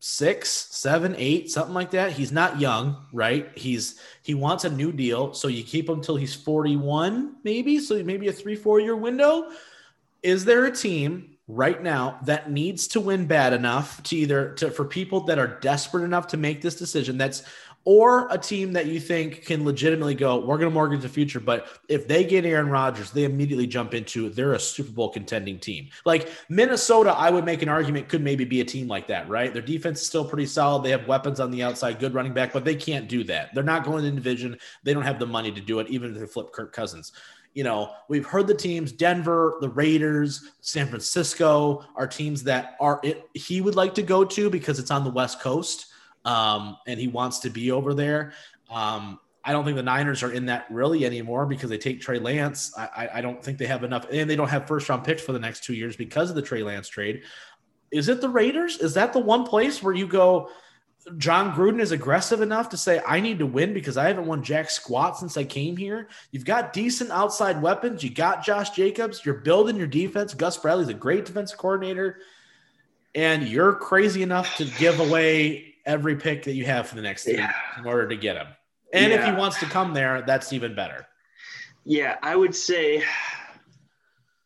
six, seven, eight, something like that. He's not young, right? He's he wants a new deal, so you keep him till he's forty one, maybe. So maybe a three four year window is there a team right now that needs to win bad enough to either to for people that are desperate enough to make this decision that's or a team that you think can legitimately go, we're going to mortgage the future. But if they get Aaron Rodgers, they immediately jump into they're a Super Bowl contending team. Like Minnesota, I would make an argument could maybe be a team like that, right? Their defense is still pretty solid. They have weapons on the outside, good running back, but they can't do that. They're not going in division. They don't have the money to do it, even if they flip Kirk Cousins you know, we've heard the teams, Denver, the Raiders, San Francisco are teams that are it, he would like to go to because it's on the West Coast um, and he wants to be over there. Um, I don't think the Niners are in that really anymore because they take Trey Lance. I, I don't think they have enough, and they don't have first round picks for the next two years because of the Trey Lance trade. Is it the Raiders? Is that the one place where you go? Jon Gruden is aggressive enough to say, I need to win because I haven't won jack squat since I came here. You've got decent outside weapons. You got Josh Jacobs. You're building your defense. Gus Bradley's a great defensive coordinator. and you're crazy enough to give away every pick that you have for the next Yeah. in order to get him. And if he wants to come there, that's even better. Yeah, I would say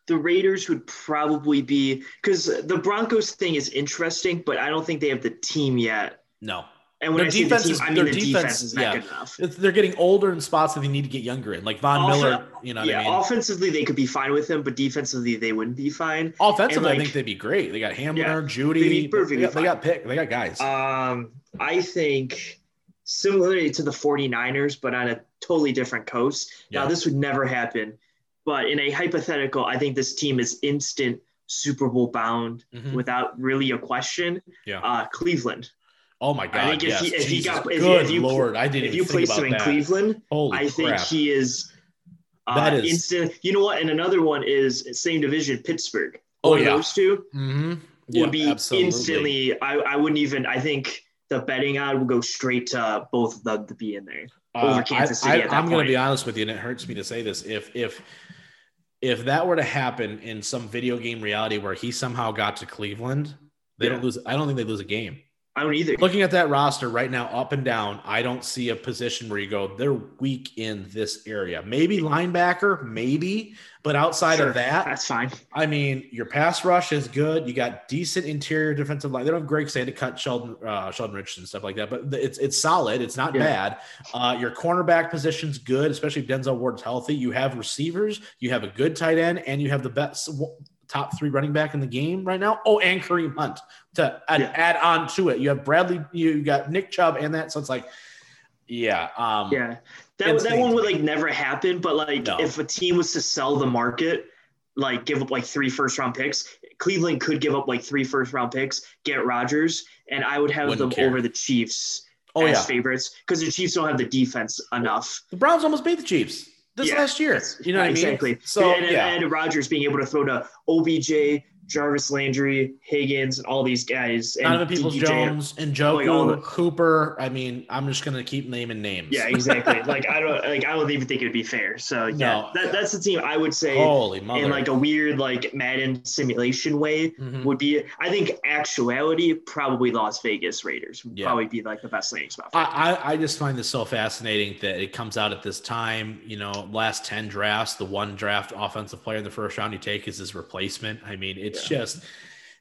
the Raiders would probably be because the Broncos thing is interesting, but I don't think they have the team yet. No, And when Their I say the defense team, is- I mean their the defense, defense- is not yeah. good enough. They're getting older in spots that they need to get younger in, like Von Miller. You know what yeah, I mean? offensively they could be fine with him, but defensively they wouldn't be fine. Offensively, and, I think they'd be great. They got Hamler, Yeah, Jeudy. they'd be perfectly they, got, they got pick. They got guys. Um, I think similarly to the 49ers, but on a totally different coast. Yeah. Now, this would never happen, but in a hypothetical, I think this team is instant Super Bowl bound Mhm. without really a question. Yeah. Uh, Cleveland. Oh my god! I think if he- if he got- if- good if you- lord, I didn't If you place him in that. Cleveland, Holy I think crap! he is. Uh, That is- instant. You know what? And another one is same division, Pittsburgh. Oh, yeah. those two mm-hmm. would be instantly. I, I wouldn't even. I think the betting on would go straight to both of them to be in there. over Uh, Kansas I, City at that am going to be honest with you, and it hurts me to say this. If if if that were to happen in some video game reality where he somehow got to Cleveland, they Yeah. don't lose. I don't think they lose a game. I don't either. Looking at that roster right now, up and down, I don't see a position where you go, they're weak in this area. Maybe linebacker, maybe, but outside Sure, of that, that's fine. I mean, your pass rush is good. You got decent interior defensive line. They don't have Greg Say to cut Sheldon, uh, Sheldon Richardson and stuff like that, but it's it's solid. It's not Yeah. bad. Uh, your cornerback position's good, especially if Denzel Ward's healthy. You have receivers. You have a good tight end, and you have the best top three running back in the game right now. Oh, and Kareem Hunt to add, Yeah. add on to it. You have Bradley. You got Nick Chubb and that. So it's like, yeah, um, Yeah, that that one would like never happen. But like, No. if a team was to sell the market, like give up like three first round picks, Cleveland could give up like three first round picks, get Rodgers, and I would have Wouldn't them care. over the Chiefs Oh as yeah, favorites because the Chiefs don't have the defense enough. the Browns almost beat the Chiefs this Yeah, last year. You know what I mean? exactly. So and, yeah. and Rodgers being able to throw to OBJ, Jarvis Landry, Higgins, and all these guys. And Donovan Peoples DPJ. Jones and Njoku Like, Hooper. I mean, I'm just gonna keep naming names. Yeah, exactly. like I don't like I don't even think it'd be fair. So yeah, No. that, that's the team I would say Holy mother! in like a weird like Madden simulation way Mhm. would be. I think actuality probably Las Vegas Raiders would Yeah. probably be like the best landing spot. For I. I I just find this so fascinating that it comes out at this time. You know, last ten drafts, the one draft offensive player in the first round you take is his replacement. I mean, it's just.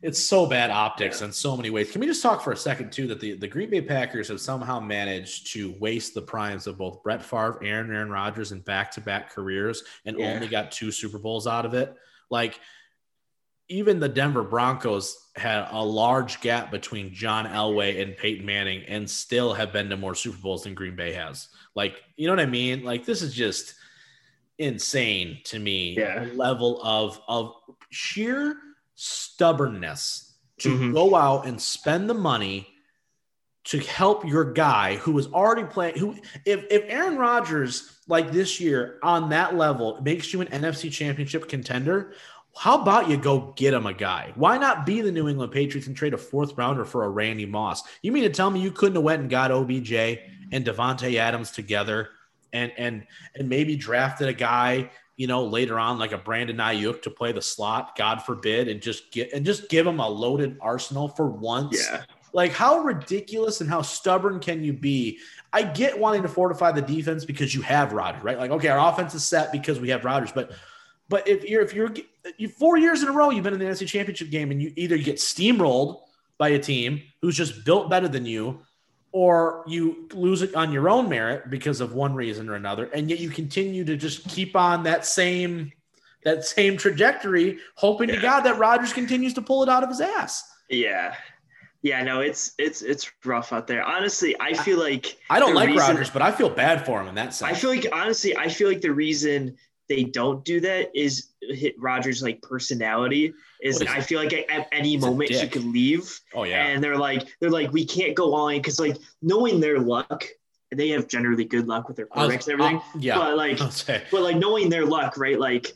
It's so bad optics in so many ways. Can we just talk for a second too that the, the Green Bay Packers have somehow managed to waste the primes of both Brett Favre, Aaron, Aaron Rodgers and back to back careers and Yeah. only got two Super Bowls out of it? Like even the Denver Broncos had a large gap between John Elway and Peyton Manning and still have been to more Super Bowls than Green Bay has. Like, you know what I mean? Like this is just insane to me. Yeah. Level of of sheer stubbornness to Mhm. go out and spend the money to help your guy who was already playing who if if Aaron Rodgers like this year on that level makes you an NFC championship contender, how about you go get him a guy? Why not be the New England Patriots and trade a fourth rounder for a Randy Moss? You mean to tell me you couldn't have went and got OBJ and Davante Adams together and and and maybe drafted a guy, you know, later on like a Brandon Aiyuk to play the slot, God forbid, and just get and just give him a loaded arsenal for once? yeah, Like, how ridiculous and how stubborn can you be? I get wanting to fortify the defense because you have Rodgers, right? Like, okay, our offense is set because we have Rodgers, but but if you're if you're you four years in a row you've been in the NFC Championship game and you either get steamrolled by a team who's just built better than you, or you lose it on your own merit because of one reason or another, and yet you continue to just keep on that same that same trajectory, hoping to God that Rodgers continues to pull it out of his ass. yeah, yeah. No, it's it's it's rough out there. Honestly, I feel like I don't like reason- Rodgers, but I feel bad for him in that sense. I feel like honestly, I feel like the reason they don't do that is hit Rodgers' like personality is is I feel like at, any moment he dick. could leave oh yeah, and they're like they're like we can't go on because like knowing their luck they have generally good luck with their was- quarterbacks and everything uh, yeah. but like but like knowing their luck right like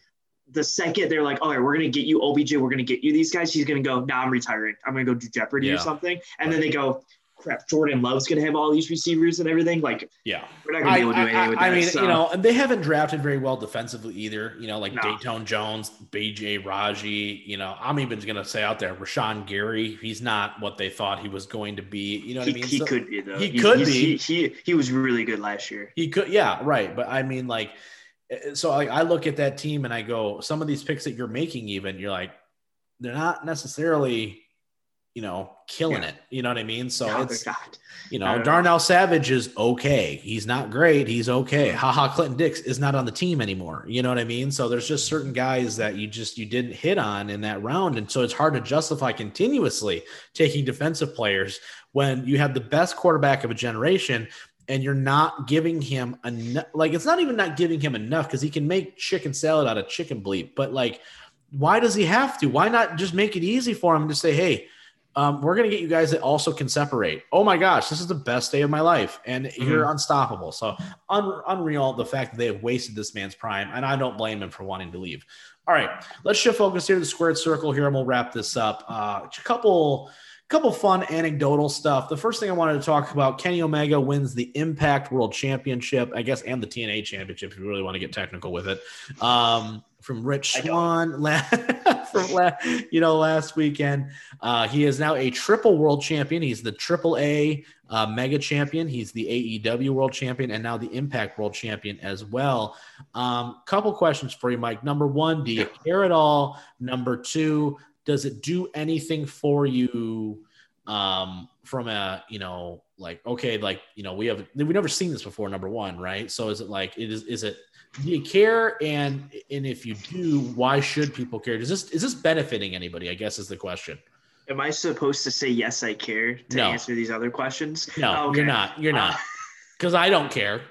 the second they're like all right we're gonna get you obj we're gonna get you these guys he's gonna go nah i'm retiring i'm gonna go do jeopardy Yeah. or something and then they go crap, Jordan Love's gonna have all these receivers and everything. Like, yeah, we're not gonna be able to do anything with that. I mean, so. you know, and they haven't drafted very well defensively either. You know, like No. Datone Jones, BJ Raji. You know, I'm even gonna say out there, Rashan Gary. He's not what they thought he was going to be. You know what he, I mean? he So- could be though. he He's- could be. He, he he was really good last year. He could, yeah, right. But I mean, like, eh, so like, I look at that team and I go, some of these picks that you're making, even you're like, they're not necessarily, you know, killing Yeah. it. You know what I mean? So No, it's, they're not. you know. Darnell Savage is okay. He's not great. He's okay. Haha, Clinton Dix is not on the team anymore. You know what I mean? So there's just certain guys that you just you didn't hit on in that round, and so it's hard to justify continuously taking defensive players when you have the best quarterback of a generation and you're not giving him enough. Like it's not even not giving him enough because he can make chicken salad out of chicken bleep, but like. Why does he have to? Why not just make it easy for him to say, "Hey, um, we're going to get you guys that also can separate. Oh my gosh, this is the best day of my life, and you're unstoppable. So un- unreal the fact that they have wasted this man's prime, and I don't blame him for wanting to leave. All right, let's shift focus here to the squared circle here, and we'll wrap this up. Uh, a couple. Couple fun anecdotal stuff. The first thing I wanted to talk about: Kenny Omega wins the Impact World Championship, I guess, and the TNA Championship. If you really want to get technical with it, um, from Rich. Swann, from la- you know last weekend. Uh, he is now a triple world champion. He's the triple A uh, mega champion. He's the AEW world champion and now the Impact world champion as well. Um, couple questions for you, Mike. Number one, do you care at all? Number two, does it do anything for you um, from a, you know, like, okay, like, you know, we have, we've never seen this before, number one, right? So is it like, it is, is it, do you care? And, and if you do, why should people care? Does this, is this benefiting anybody? I guess is the question. Am I supposed to say yes? I care to No. answer these other questions? No, Oh, okay. you're not. You're not. Uh, Because I don't care.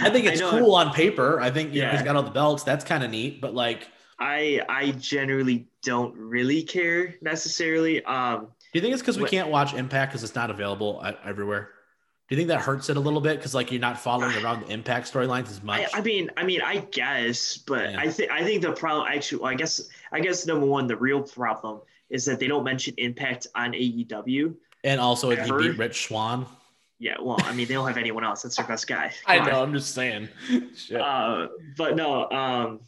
I think I it's know cool on paper. I think you know Yeah. he's got all the belts. That's kind of neat. But like, I I generally don't really care necessarily. Um, do you think it's because we can't watch Impact because it's not available everywhere? Do you think that hurts it a little bit because like you're not following around the Impact storylines as much? I, I mean, I mean, I guess, but Yeah. I think I think the problem actually, well, I guess, I guess number one, the real problem is that they don't mention Impact on AEW. and also, he Ever? beat Rich Swann. Yeah, well, I mean, they don't have anyone else. That's their best guy. I Come on. know. I'm just saying. Shit. Uh, but no, um,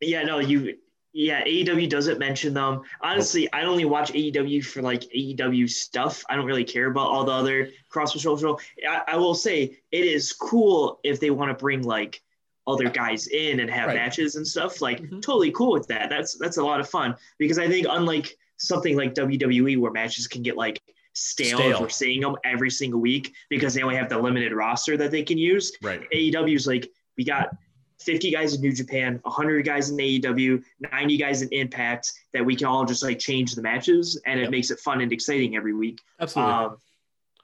yeah, no, you, yeah, AEW doesn't mention them. Honestly, I only watch AEW for like AEW stuff. I don't really care about all the other cross social. I, I will say it is cool if they want to bring like other guys in and have Right. matches and stuff. Like Mhm. totally cool with that. That's that's a lot of fun because I think unlike something like WWE where matches can get like stale, if we're seeing them every single week because they only have the limited roster that they can use. right. AEW is like we got 50 guys in New Japan, 100 guys in AEW, 90 guys in Impact that we can all just like change the matches and it Yep. makes it fun and exciting every week. Absolutely. Um,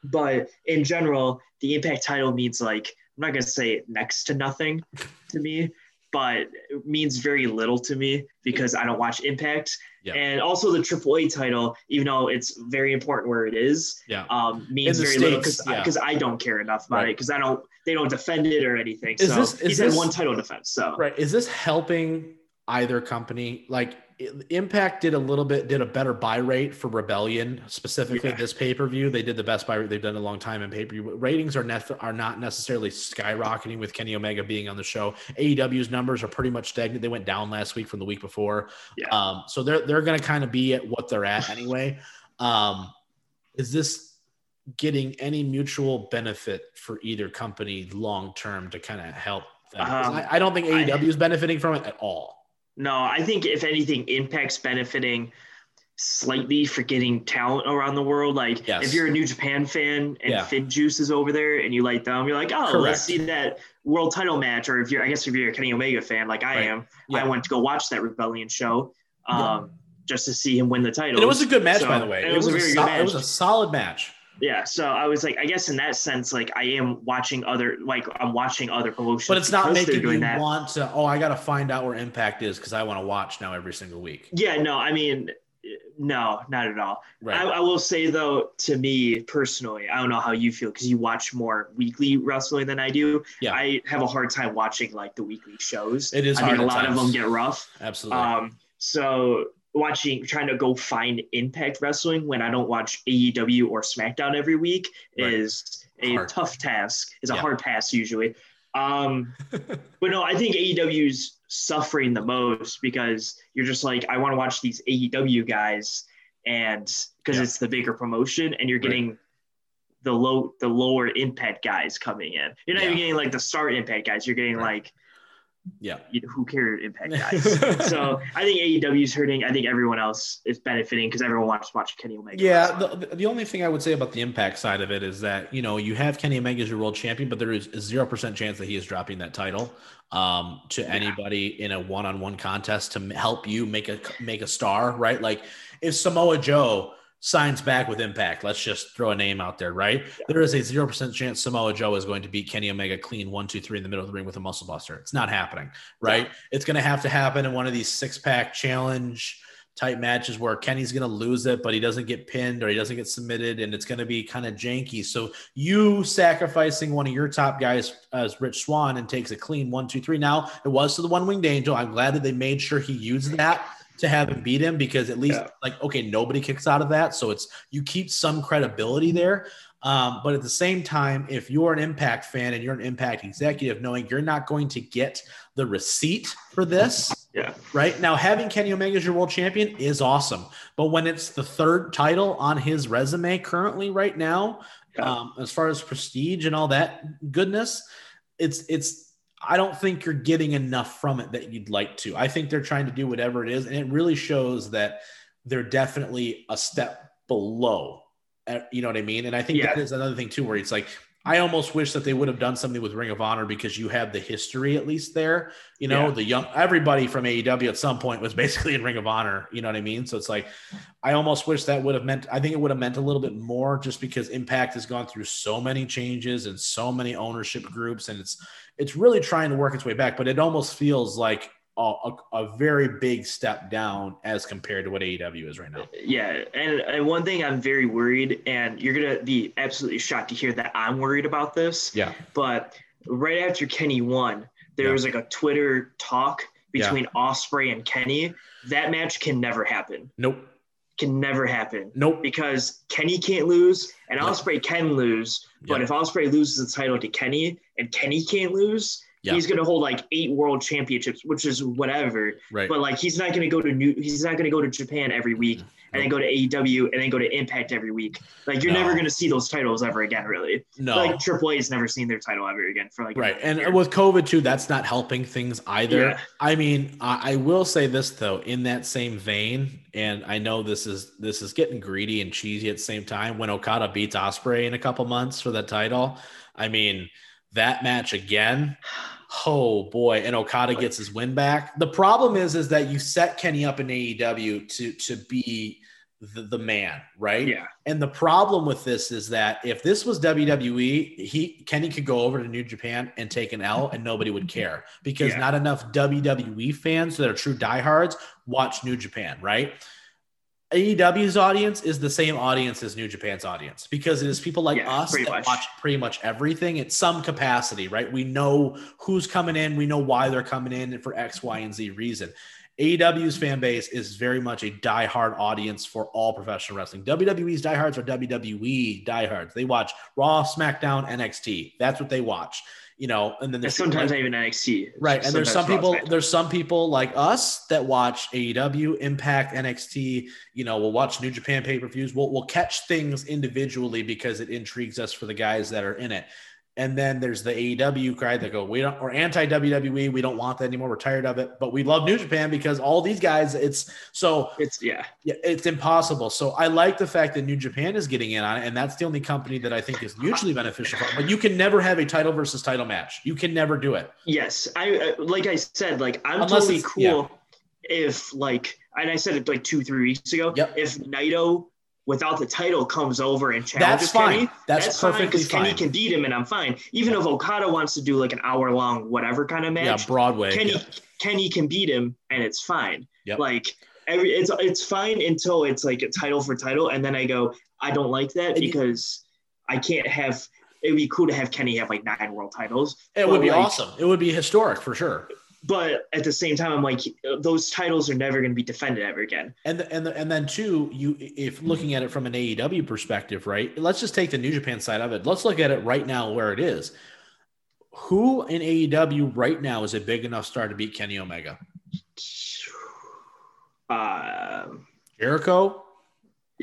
but in general, the Impact title means like I'm not gonna say next to nothing to me, but it means very little to me because I don't watch Impact. And also the AAA title, even though it's very important where it is, yeah. um, means very little because yeah. I don't care enough about Right. it because I don't they don't defend it or anything. Is so this- is he's this- had one title defense. So Right. Is this helping either company? Like Impact did a little bit, did a better buy rate for Rebellion, specifically Yeah. this pay per view. They did the best buy rate they've done in a long time in pay per view. Ratings are nef- are not necessarily skyrocketing with Kenny Omega being on the show. AEW's numbers are pretty much stagnant. They went down last week from the week before. Yeah. Um, so they're they're going to kind of be at what they're at anyway. Um, is this getting any mutual benefit for either company long term to kind of help them? Um, I, I don't think AEW is benefiting from it at all. no, I think if anything, Impact's benefiting slightly for getting talent around the world. Like Yes. if you're a New Japan fan and Yeah. FinJuice is over there and you like them, you're like, oh, Correct. let's see that world title match. Or if you're, I guess if you're a Kenny Omega fan, like I Right. am, Yeah. I went to go watch that Rebellion show. Um, Yeah. Just to see him win the title. It was a good match, So- by the way. and It was, a very sol- good match. It was a solid match. Yeah, so I was like, I guess in that sense, like I am watching other, like I'm watching other promotions, But it's not making you that. want to, oh, I got to find out where Impact is because I want to watch now every single week. Yeah, no, I mean, no, not at all. Right. I, I will say though, to me personally, I don't know how you feel because you watch more weekly wrestling than I do. Yeah. I have a hard time watching like the weekly shows. It is I hard think a lot of them get rough. Absolutely. Um, so watching trying to go find Impact Wrestling when I don't watch AEW or SmackDown every week Right. is a Hard. tough task. Is a Yeah. hard pass usually. Um, but no, I think AEW's suffering the most because you're just like, I want to watch these AEW guys, and because Yeah. it's the bigger promotion, and you're Right. getting the low, the lower impact guys coming in. You're not even getting like the start impact guys. You're getting Right. like, Yeah. you know, who cares impact guys. so I think AEW is hurting. I think everyone else is benefiting because everyone wants to watch Kenny Omega. Yeah, the, the only thing I would say about the impact side of it is that you know you have Kenny Omega as your world champion, but there is a zero percent chance that he is dropping that title um, to Yeah. anybody in a one-on-one contest to help you make a make a star, right? Like if Samoa Joe signs back with Impact, let's just throw a name out there, right? There is a zero percent chance Samoa Joe is going to beat Kenny Omega clean one, two, three in the middle of the ring with a muscle buster. It's not happening, right? It's going to have to happen in one of these six-pack challenge type matches where Kenny's going to lose it, but he doesn't get pinned or he doesn't get submitted, and it's going to be kind of janky. So you sacrificing one of your top guys as Rich Swann and takes a clean one, two, three. Now it was to the one winged angel. I'm glad that they made sure he used that to have him beat him because at least Yeah. like okay, nobody kicks out of that, so it's you keep some credibility there. Um, but at the same time, if you're an Impact fan and you're an Impact executive, knowing you're not going to get the receipt for this, Yeah. right now having Kenny Omega as your world champion is awesome. But when it's the third title on his resume currently, right now, Yeah. um, as far as prestige and all that goodness, it's it's. I don't think you're getting enough from it that you'd like to. I think they're trying to do whatever it is, and it really shows that they're definitely a step below. uh, You know what I mean? And I think Yeah. that is another thing too, where it's like I almost wish that they would have done something with Ring of Honor because you have the history at least there. You know, Yeah. the young everybody from AEW at some point was basically in Ring of Honor. You know what I mean? So it's like I almost wish that would have meant. I think it would have meant a little bit more, just because Impact has gone through so many changes and so many ownership groups, and it's it's really trying to work its way back. But it almost feels like a, a, a very big step down as compared to what AEW is right now. Yeah, and, and one thing I'm very worried, and you're gonna be absolutely shocked to hear that I'm worried about this. Yeah. But right after Kenny won, there Yeah. was like a Twitter talk Yeah. between Ospreay and Kenny. That match can never happen. Nope. Can never happen Nope. because Kenny can't lose and Yeah. Ospreay can lose. But Yeah. if Ospreay loses the title to Kenny and Kenny can't lose, Yeah. he's gonna hold like eight world championships, which is whatever. Right. But like he's not gonna go to new he's not gonna go to Japan every week and then go to AEW and then go to Impact every week. Like you're No. never gonna see those titles ever again, really. no. Like Triple has never seen their title ever again for like Right. And year. with COVID too, that's not helping things either. Yeah. I mean, I, I will say this though, in that same vein, and I know this is this is getting greedy and cheesy at the same time. When Okada beats Ospreay in a couple months for that title, I mean, that match again. Oh boy, and Okada gets his win back. The problem is, is that you set Kenny up in AEW to to be the, the man, right? yeah, And the problem with this is that if this was WWE, he Kenny could go over to New Japan and take an L and nobody would care because Yeah. not enough WWE fans that are true diehards watch New Japan, right? AEW's audience is the same audience as New Japan's audience because it is people like Yeah, us that much. watch pretty much everything at some capacity, right? We know who's coming in, we know why they're coming in and for X, Y, and Z reason. AEW's fan base is very much a diehard audience for all professional wrestling. WWE's diehards are WWE diehards. They watch Raw, SmackDown, NXT. That's what they watch. You know, and then and there's sometimes like- even NXT. Right. And there's some people, there's some people like us that watch AEW, Impact, NXT, you know, we'll watch New Japan pay-per-views. We'll we'll catch things individually because it intrigues us for the guys that are in it. And then there's the AEW crowd that go, we don't or anti WWE, we don't want that anymore. We're tired of it. But we love New Japan because all these guys, it's so It's yeah, yeah, it's impossible. So I like the fact that New Japan is getting in on it, and that's the only company that I think is mutually beneficial. But you can never have a title versus title match. You can never do it. yes. I uh, like I said, like I'm Unless totally cool yeah. if like, and I said it like two, three weeks ago. Yep. If Naito without the title comes over and challenges That's fine. Kenny, That's fine perfectly because Kenny can beat him, and I'm fine. Even if Okada wants to do like an hour long whatever kind of Yeah, match, Broadway. Kenny yeah. Kenny can beat him, and it's fine. Yep. Like every it's it's fine until it's like a title for title, and then I go, I don't like that because I can't have. It'd be cool to have Kenny have like nine world titles. It would be like, awesome. It would be historic for sure. But at the same time, I'm like, those titles are never going to be defended ever again. And the, and the, and then too, you if looking at it from an AEW perspective, right? Let's just take the New Japan side of it. Let's look at it right now where it is. Who in AEW right now is a big enough star to beat Kenny Omega? Uh, Jericho,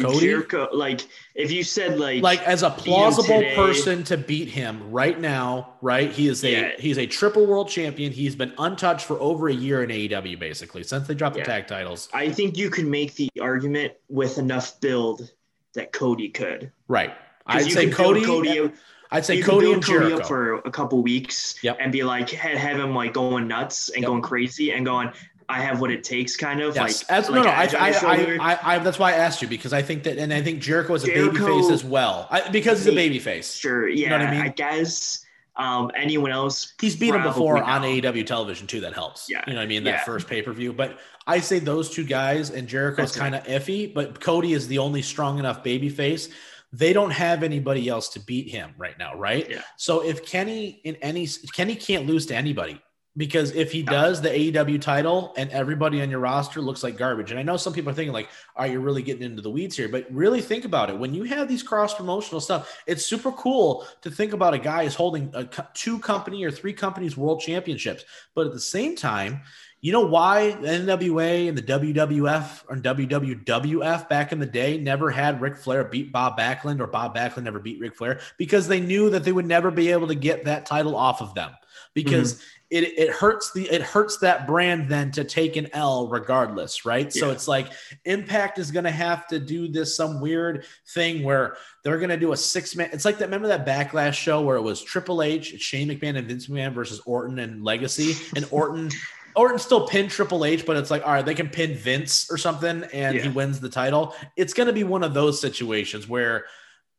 Cody? Jericho, like if you said like like as a plausible today- person to beat him right now, right? He is a Yeah. he's a triple world champion. He's been untouched for over a year in AEW, basically since they dropped Yeah. the tag titles. I think you could make the argument with enough build that Cody could. Right. I'd say Cody. Cody I'd say Cody and Cody Jericho. up for a couple weeks Yep. and be like have, have him like going nuts and Yep. going crazy and going I have what it takes kind of Yes, like As- no, like no. a I, I. I, I, that's why I asked you because I think that, and I think Jericho is a baby face as well, I, because he's a baby face. sure You yeah know what I mean? I guess um anyone else He's beat him before on. AEW television too. That helps. Yeah. You know what I mean? That Yeah. first pay per view. But I say those two guys and Jericho's kind of iffy, but Cody is the only strong enough baby face. They don't have anybody else to beat him right now, right? Yeah. So if Kenny in any Kenny can't lose to anybody because if he does the AEW title and everybody on your roster looks like garbage, and I know some people are thinking like, "Are you really getting into the weeds here?" But really think about it. When you have these cross promotional stuff, it's super cool to think about a guy is holding a, two company or three companies world championships, but at the same time. You know why the NWA and the WWF or WWWF back in the day never had Ric Flair beat Bob Backlund or Bob Backlund never beat Ric Flair? Because they knew that they would never be able to get that title off of them. Because mm-hmm. It, it hurts the it hurts that brand then to take an L regardless, right? So it's like Impact is gonna have to do this some weird thing where they're gonna do a six man. It's like that. Remember that Backlash show where it was Triple H, Shane McMahon, and Vince McMahon versus Orton and Legacy, and Orton. Orton still pinned Triple H, but it's like, all right, they can pin Vince or something, and he wins the title. It's going to be one of those situations where,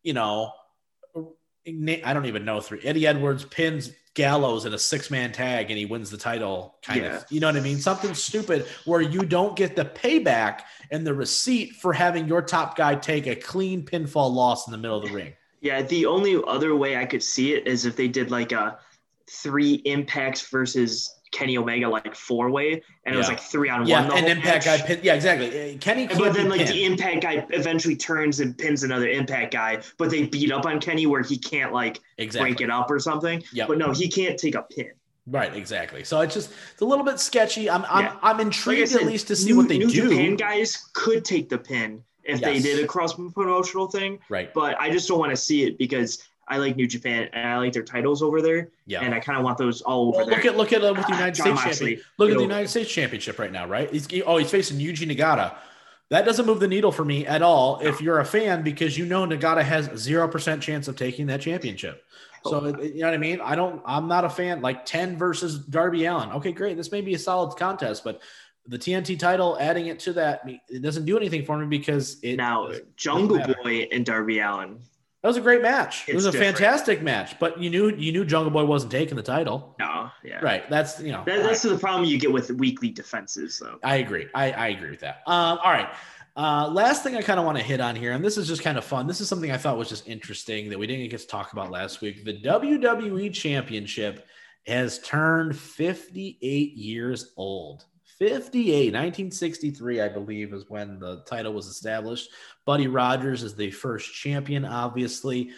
you know, I don't even know three. Eddie Edwards pins Gallows in a six man tag, and he wins the title. Kind Yeah. of, you know what I mean? Something stupid where you don't get the payback and the receipt for having your top guy take a clean pinfall loss in the middle of the ring. Yeah, the only other way I could see it is if they did like a three impacts versus Kenny Omega like four way, and it was like three on Yeah, one. the and Impact match. guy pin. Yeah, exactly. Uh, Kenny But then, like pinned. the impact guy eventually turns and pins another impact guy, but they beat up on Kenny where he can't like exactly. break it up or something. Yep. But no, he can't take a pin. Right, exactly. So it's just it's a little bit sketchy. I'm I'm, Yeah. I'm Like intrigued said, at least to see New, what they New do. Japan guys could take the pin if they did a cross promotional thing, Right. but I just don't want to see it because I like New Japan and I like their titles over there, Yeah. and I kind of want those all over Well, there. look at look at uh, with the Ah, United John States Moxley, champion. Look at the. United States championship right now, right? He's oh he's facing Yuji Nagata. That doesn't move the needle for me at all if you're a fan because you know Nagata has zero percent chance of taking that championship. So Oh. you know what I mean? I don't. I'm not a fan. Like ten versus Darby Allin. Okay, great. This may be a solid contest, but the TNT title, adding it to that, it doesn't do anything for me because it now Jungle. Boy and Darby Allin. That was a great match. it was a different. fantastic match, but you knew you knew Jungle Boy wasn't taking the title. No, yeah, Right. That's you know. That, that's the problem you get with weekly defenses, though. I agree. I, I agree with that. Um, all right. Uh, last thing I kind of want to hit on here, and this is just kind of fun. This is something I thought was just interesting that we didn't get to talk about last week. The WWE Championship has turned 58 years old. 58, 1963, I believe, is when the title was established. Buddy Rogers is the first champion, obviously.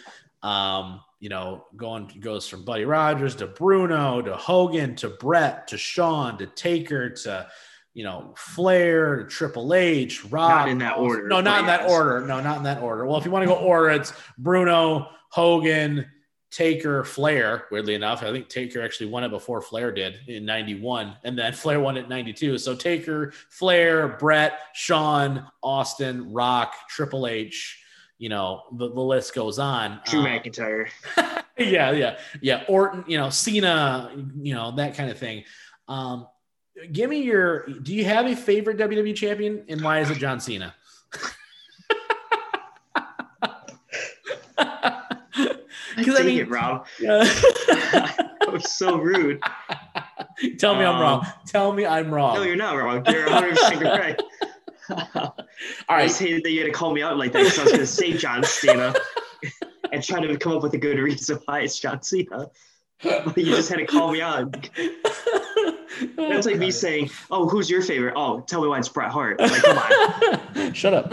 Um, you know, going goes from Buddy Rogers to Bruno to Hogan to Bret to Shawn to Taker to you know Flair to Triple H, Rob. Not in that order, No, not in that order. No, not in that order. Well, if you want to go order, it's Bruno, Hogan, Taker, Flair. Weirdly enough, I think Taker actually won it before Flair did in '91, and then Flair won it in '92. So Taker, Flair, Bret, Shawn, Austin, Rock, Triple H. You know, the, the list goes on. Drew Um, McIntyre. yeah, yeah, yeah. Orton, you know, Cena, you know, that kind of thing. Um, give me your. Do you have a favorite WWE champion, and why is it John Cena? Because I mean, it, Rob. yeah. that was so rude. tell me I'm Um, wrong. Tell me I'm wrong. No, you're not wrong. You're 100 percent right. All I right, just hated that you had to call me out like that because I was going to say John Cena and try to come up with a good reason why it's John Cena. But you just had to call me out. That's like me saying, "Oh, who's your favorite?" Oh, tell me why it's Bret Hart. Like, come on. Shut up.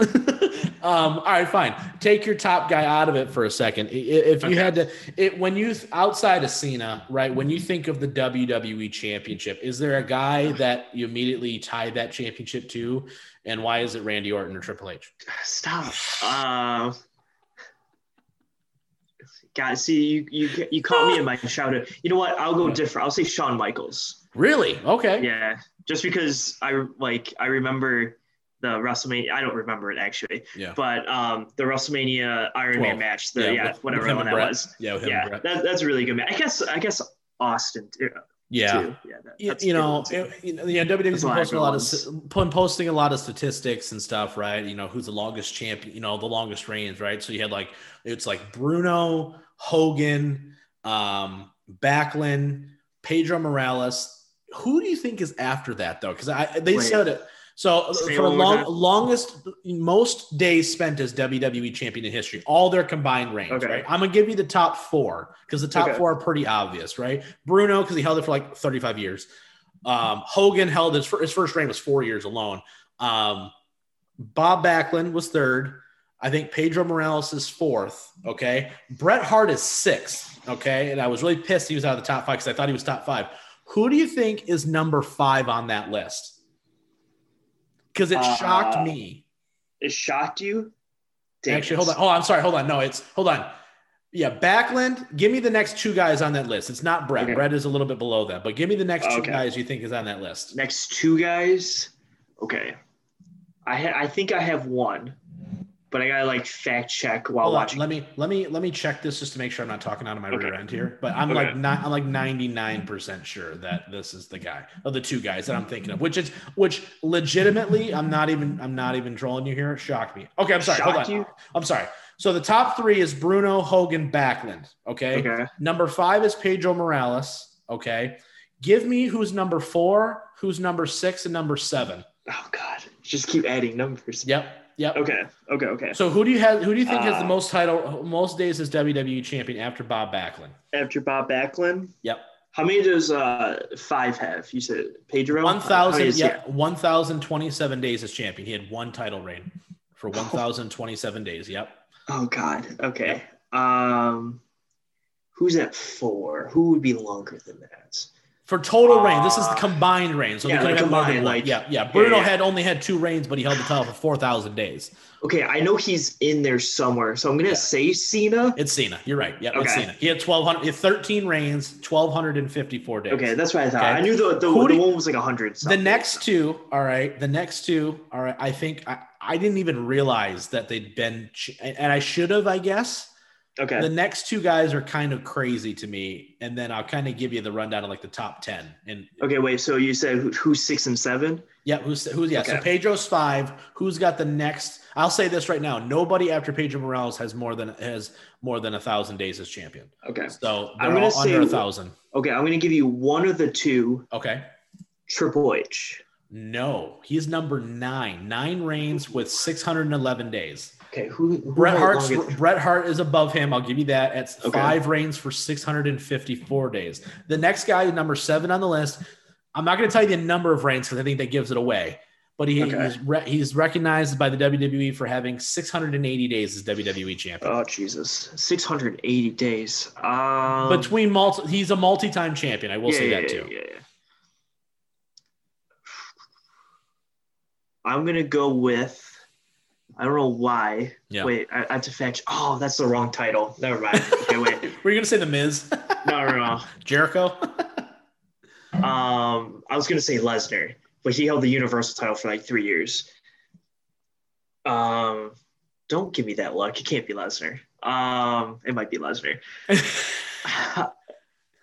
um, all right, fine. Take your top guy out of it for a second. If you Okay. had to, it when you outside of Cena, right? When you think of the WWE Championship, is there a guy that you immediately tie that championship to, and why is it Randy Orton or Triple H? Stop. Uh, guys, see, you you you caught me in my shout out. You know what? I'll go different. I'll say Shawn Michaels. Really? Okay. Yeah, just because I like I remember the WrestleMania. I don't remember it actually, Yeah. but um, the WrestleMania Iron Well, Man match. The yeah, with- whatever with one that Bret. was. Yeah, Yeah, that, that's a really good match. I guess I guess Austin too. Yeah. too. Yeah, that, you, you know, it- you know, yeah, WWE's been posting a lot of posting a lot of statistics and stuff, right? You know, who's the longest champion? You know, the longest reigns, right? So you had like it's like Bruno, Hogan, um, Backlund, Pedro Morales. Who do you think is after that though? Because I they Wait. said it. So Say for the long, longest, most days spent as WWE champion in history, all their combined reigns, Okay. right? I'm gonna give you the top four because the top Okay. four are pretty obvious, right? Bruno because he held it for like 35 years. Um, Hogan held his, his first reign was four years alone. Um, Bob Backlund was third. I think Pedro Morales is fourth. Okay. Bret Hart is sixth. Okay. And I was really pissed he was out of the top five because I thought he was top five. Who do you think is number five on that list? Because it shocked Uh, me. It shocked you. Dang Actually, hold on. Oh, I'm sorry. Hold on. No, it's hold on. Yeah, Backlund. Give me the next two guys on that list. It's not Bret. Okay. Bret is a little bit below that, but give me the next two Okay. guys you think is on that list. Next two guys. Okay. I ha- I think I have one, but I gotta like fact check while Hold on, watching. let me let me let me check this just to make sure I'm not talking out of my Okay. rear end here. But I'm Okay. like not I'm like 99 percent sure that this is the guy of the two guys that I'm thinking of, which is which legitimately I'm not even I'm not even trolling you here. Shocked me. Okay, I'm sorry. Hold on. you? I'm sorry. So the top three is Bruno Hogan Backlund. Okay. Okay. Number five is Pedro Morales. Okay. Give me who's number four, who's number six, and number seven. Oh God. Just keep adding numbers. Yep. Yep. Okay. Okay. Okay. So who do you have? Who do you think has the Uh, most title, most days as WWE champion after Bob Backlund? After Bob Backlund. Yep. How many does uh five have? You said Pedro. One thousand. Yeah. One thousand twenty-seven days as champion. He had one title reign for one thousand twenty-seven days. Yep. Oh God. Okay. Um, who's at four? Who would be longer than that? For total reign, this is the Uh, combined reign. So yeah, they could like have combined, like- yeah, yeah. Bruno yeah. had only had two reigns, but he held the title for four thousand days. Okay, I know he's in there somewhere, so I'm gonna Yeah. say Cena. It's Cena. You're right. Yep, it's Cena. He had 1,200, 13 reigns, twelve hundred and fifty-four days. Okay, that's what I thought. Okay. I knew the the, Who the one was like hundred. The next two, all right. The next two, all right. I think I, I didn't even realize that they'd been, ch- and I should have, I guess. Okay. The next two guys are kind of crazy to me, and then I'll kind of give you the rundown of like the top ten. And okay, wait. So you said who, who's six and seven? yeah, who's who's yeah. So Pedro's five. Who's got the next? I'll say this right now: nobody after Pedro Morales has more than has more than a thousand days as champion. Okay. So I'm gonna under a say- thousand. Okay, I'm gonna give you one of the two. Okay. Triple H. No, he's number nine. Nine reigns with six hundred and eleven days. Okay, who? who Bret had Hart's Bret Hart is above him. I'll give you that. At Okay. five reigns for 654 days. The next guy, number seven on the list. I'm not going to tell you the number of reigns because I think that gives it away. But he, Okay. he's re- he's recognized by the WWE for having 680 days as WWE champion. Oh Jesus, 680 days. Um, Between multi, he's a multi-time champion. I will yeah, say yeah, that too. Yeah, yeah. I'm gonna go with. I don't know why. Yeah. Wait, I, I have to fetch. Oh, that's the wrong title. Never mind. Okay, wait. Were you going to say the Miz, No, no, Jericho? Um, I was gonna say Lesnar, but he held the Universal title for like three years. Um, don't give me that luck. It can't be Lesnar. Um, it might be Lesnar.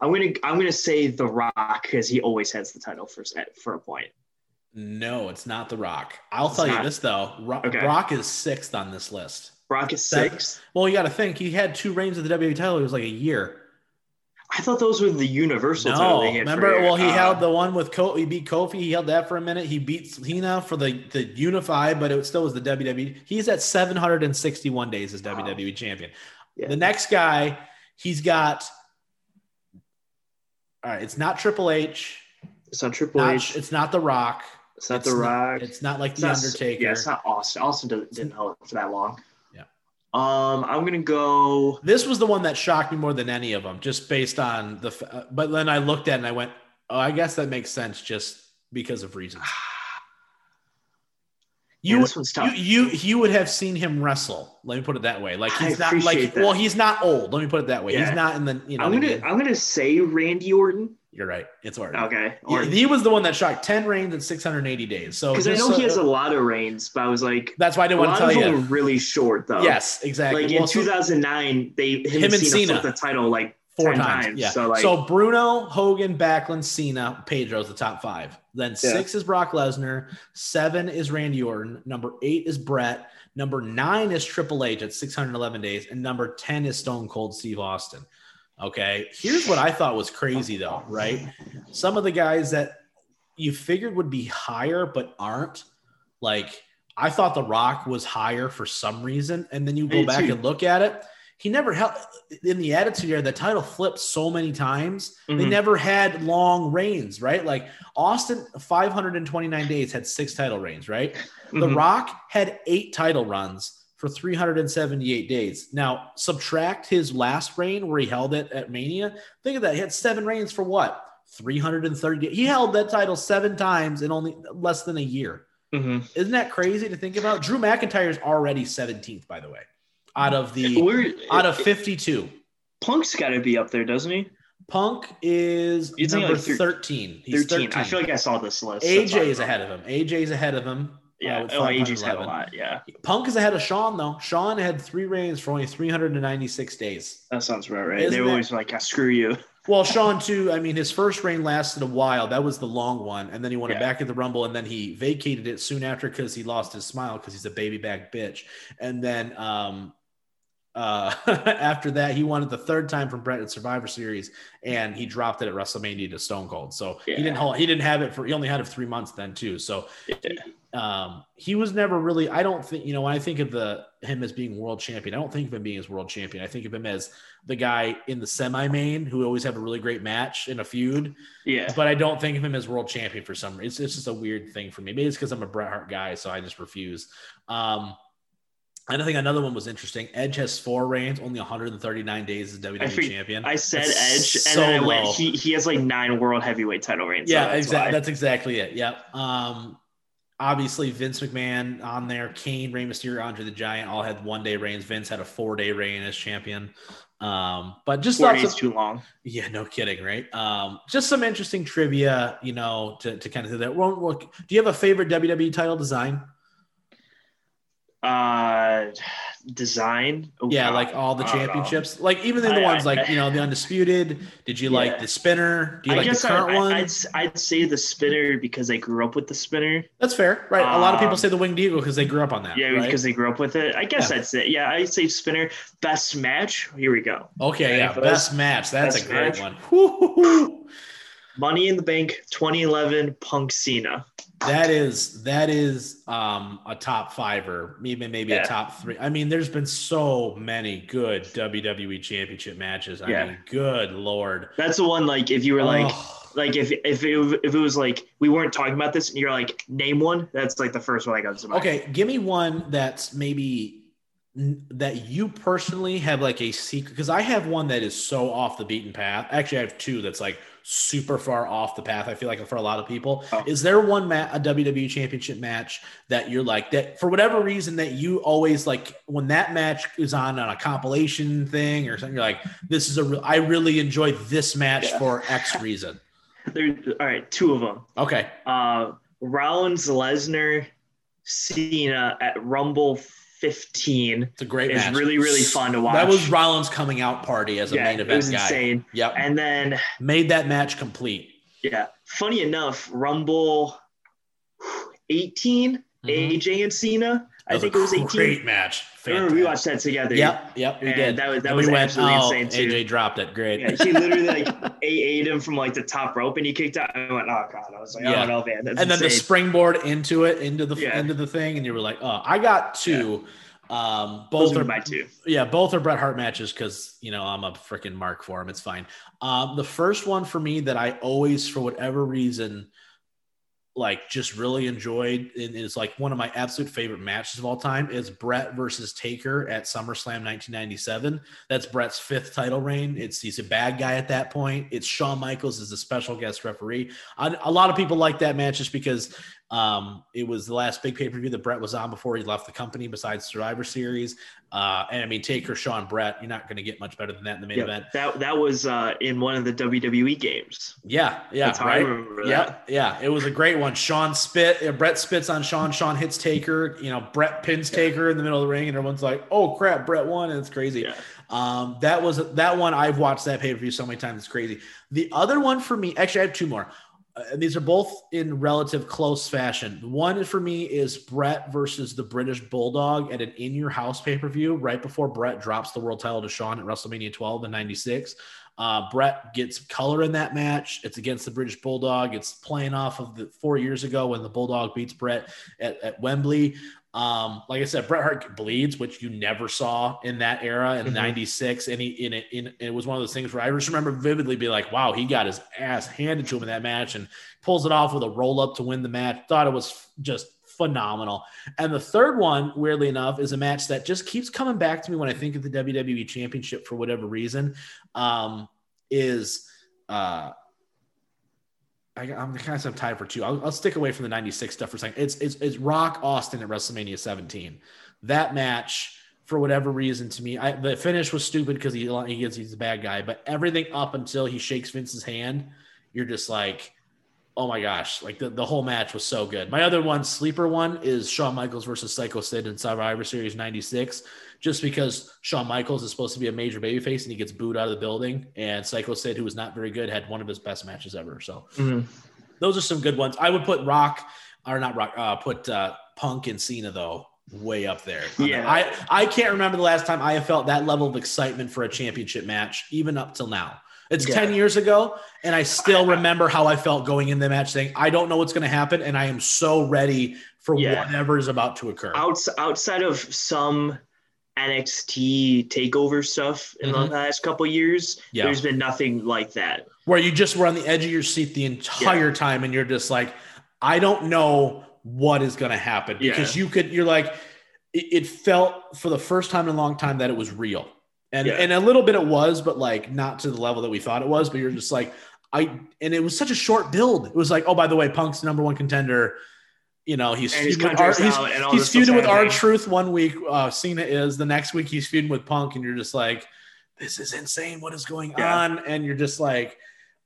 I'm gonna I'm gonna say The Rock because he always has the title for for a point. No, it's not The Rock. I'll It's tell you this though. Rock, Okay. Brock is sixth on this list. Brock is Seven. six. Well, you got to think he had two reigns of the WWE title. It was like a year. I thought those were the Universal title. No, remember? for, well, he uh, held the one with Kofi. He beat Kofi. He held that for a minute. He beat Cena for the the Unify, but it still was the WWE. He's at 761 days as Wow. WWE champion. Yeah. The next guy, he's got. All right, it's not Triple H. It's not Triple Not, H. it's not The Rock. It's not it's The Rock. It's not like It's The not- Undertaker. Yeah, it's not Austin. Austin didn't, didn't hold it for that long. Yeah. Um, I'm gonna go. This was the one that shocked me more than any of them, just based on the. uh, But then I looked at it and I went, "Oh, I guess that makes sense, just because of reasons." Yeah, You this one's tough. you you you would have seen him wrestle. Let me put it that way. Like I he's not like that. well, he's not old. Let me put it that way. Yeah. He's not in the you know. I'm gonna mean? I'm gonna say Randy Orton. You're right. It's Orton. Okay. He, Orton. he was the one that shot ten reigns in 680 days. So Because I know so- he has a lot of reigns, but I was like, That's why I didn't want to tell you. really short though. Yes, exactly. Like Well, in 2009, they him, Him and Cena, Cena. the title like four 10 times. times. Yeah. So like, so Bruno, Hogan, Backlund, Cena, Pedro's the top five. Then six is Brock Lesnar. Seven is Randy Orton. Number eight is Bret. Number nine is Triple H at 611 days. And number 10 is Stone Cold Steve Austin. Okay. Here's what I thought was crazy though, right? Some of the guys that you figured would be higher but aren't. Like I thought The Rock was higher for some reason. And then you go Me back too. and look at it. He never held in the attitude era, the title flipped so many times. They Mhm. never had long reigns, right? Like Austin, 529 days had six title reigns, right? The mhm. Rock had eight title runs for 378 days. Now, subtract his last reign where he held it at Mania. Think of that. He had seven reigns for what? 330. He held that title seven times in only less than a year. Mhm. Isn't that crazy to think about? Drew McIntyre is already 17th, by the way, out of the We're, out of 52. Punk's got to be up there, doesn't he? Punk is number like thir- 13. He's 13. 13. I feel like I saw this list. AJ is ahead of him. AJ is ahead of him. Yeah. uh, oh, got a lot. Yeah. Punk is ahead of Shawn though. Shawn had three reigns for only 396 days. That sounds about right. Isn't they were always like, ah, screw you. Well, Shawn too. I mean, his first reign lasted a while. That was the long one, and then he won it back at the Rumble, and then he vacated it soon after because he lost his smile because he's a baby back bitch. And then um, uh, after that, he won it the third time from Bret at Survivor Series, and he dropped it at WrestleMania to Stone Cold. So he didn't hold. He didn't have it for. He only had it for three months then too. So Yeah. Um, he was never really. I don't think you know when I think of the him as being world champion. I don't think of him being as world champion. I think of him as the guy in the semi main who always have a really great match in a feud. Yeah. But I don't think of him as world champion for some reason. It's, it's just a weird thing for me. Maybe it's because I'm a Bret Hart guy, so I just refuse. Um, and I think another one was interesting. Edge has four reigns, only 139 days as WWE fig- champion. I said That's Edge, and so then I went, low. he, he has like nine world heavyweight title reigns. so yeah, that's exactly. That's exactly it. Yep. Um, obviously Vince McMahon on there, Kane, Rey Mysterio, Andre the Giant all had one day reigns. Vince had a four day reign as champion. Um, but just Four days of, too long. yeah, no kidding, right? Um, just some interesting trivia, you know, to, to kind of do that. Well, look, do you have a favorite WWE title design? Uh, design. Oh, yeah, God. like all the championships, like even in the I- ones I- like you know the undisputed. Did you like the spinner? Do you I like guess the current I, one? I, I'd, I'd say the spinner because I grew up with the spinner. That's fair, right? a lot of people Um, say the winged eagle because they grew up on that. Yeah, right? because they grew up with it. I guess Yeah. I'd say, yeah, I'd say spinner. Best match. Here we go. Okay, yeah, best match. That's Best a great match? one. Money in the Bank 2011 Punk Cena. That is that is um a top fiver, maybe maybe a top three. I mean, there's been so many good WWE Championship matches. I Yeah. mean, good lord. That's the one. Like if you were like, Oh, like if if it, if it was like we weren't talking about this and you're like name one, that's like the first one I got okay, give me one that's maybe that you personally have like a secret because I have one that is so off the beaten path. Actually, I have two that's like super far off the path. I feel like for a lot of people, Oh. is there one ma- a WWE Championship match that you're like that for whatever reason that you always like when that match is on on a compilation thing or something? You're like, this is a re- I really enjoy this match Yeah. for X reason. There, all right, two of them. Okay, Uh, Rollins, Lesnar, Cena at Rumble 15 it's a great is match. really really fun to watch. That was Rollins coming out party as a yeah, main it event was guy. insane. Yep, And then made that match complete. yeah, funny enough, Rumble 18, Mhm. AJ and Cena. I think it was a Great match. I remember we watched that together. Yep, yep, we And did. that was- that And was we went, absolutely oh, insane, too. AJ dropped it. Great. Yeah, he literally like ate him from like the top rope and he kicked out. I went, oh god! I was like, Yeah. oh no, man, that's and then the springboard into it, into the Yeah. into the thing, and you were like, oh, I got two. Um, Those both are are my two. yeah, both are Bret Hart matches because you know I'm a freaking mark for him. It's fine. Um, the first one for me that I always, for whatever reason, like just really enjoyed and is like one of my absolute favorite matches of all time is Bret versus Taker at SummerSlam 1997. That's Bret's fifth title reign. It's he's a bad guy at that point. It's Shawn Michaels as a special guest referee. I, a lot of people like that match just because um, it was the last big pay per view that Bret was on before he left the company, besides Survivor Series. Uh, and I mean, Taker, Shawn, Bret, you're not going to get much better than that in the main Yeah, event. that that was uh, in one of the WWE games. Yeah, yeah, That's how I right. remember Yeah, that. yeah, it was a great one. Shawn spit, uh, Bret spits on Shawn. Shawn hits Taker. You know, Bret pins Taker in the middle of the ring, and everyone's like, "Oh crap, Bret won!" And it's crazy. Yeah. Um, that was that one. I've watched that pay per view so many times. It's crazy. The other one for me, actually, I have two more. Uh, and these are both in relative close fashion. One for me is Bret versus the British Bulldog at an in your house pay per view right before Bret drops the world title to Shawn at WrestleMania 12 in '96. Uh, Bret gets color in that match. It's against the British Bulldog. It's playing off of the four years ago when the Bulldog beats Bret at, at Wembley. Um, like I said, Bret Hart bleeds, which you never saw in that era in Mhm. '96. And he in it, in it was one of those things where I just remember vividly be like, "Wow, he got his ass handed to him in that match and pulls it off with a roll up to win the match." Thought it was just phenomenal. And the third one, weirdly enough, is a match that just keeps coming back to me when I think of the WWE Championship for whatever reason. Um, is uh, I, I'm kind of tied for two. I'll, I'll stick away from the '96 stuff for a second. It's, it's it's Rock Austin at WrestleMania 17. That match, for whatever reason, to me, I, the finish was stupid because he he gets he's a bad guy. But everything up until he shakes Vince's hand, you're just like, oh my gosh, like the, the whole match was so good. My other one, sleeper one, is Shawn Michaels versus Psycho Sid in Survivor Series '96. Just because Shawn Michaels is supposed to be a major babyface and he gets booed out of the building, and Psycho Sid, who was not very good, had one of his best matches ever. So Mhm. those are some good ones. I would put Rock or not Rock, uh, put uh, Punk and Cena though way up there. Yeah. I I can't remember the last time I have felt that level of excitement for a championship match, even up till now. It's Yeah. 10 years ago, and I still remember how I felt going in the match saying, I don't know what's going to happen, and I am so ready for Yeah. whatever is about to occur. Outs- outside of some NXT takeover stuff in Mhm. the last couple years, Yeah. there's been nothing like that. Where you just were on the edge of your seat the entire time, and you're just like, I don't know what is going to happen because you could, you're like, it, it felt for the first time in a long time that it was real. And, Yeah. and a little bit it was, but like not to the level that we thought it was. But you're just like, I, and it was such a short build. It was like, oh, by the way, Punk's number one contender. You know, he's And feuding with R- he's, he's feuding with R-Truth one week. Uh, Cena is the next week he's feuding with Punk, and you're just like, this is insane. What is going Yeah. on? And you're just like,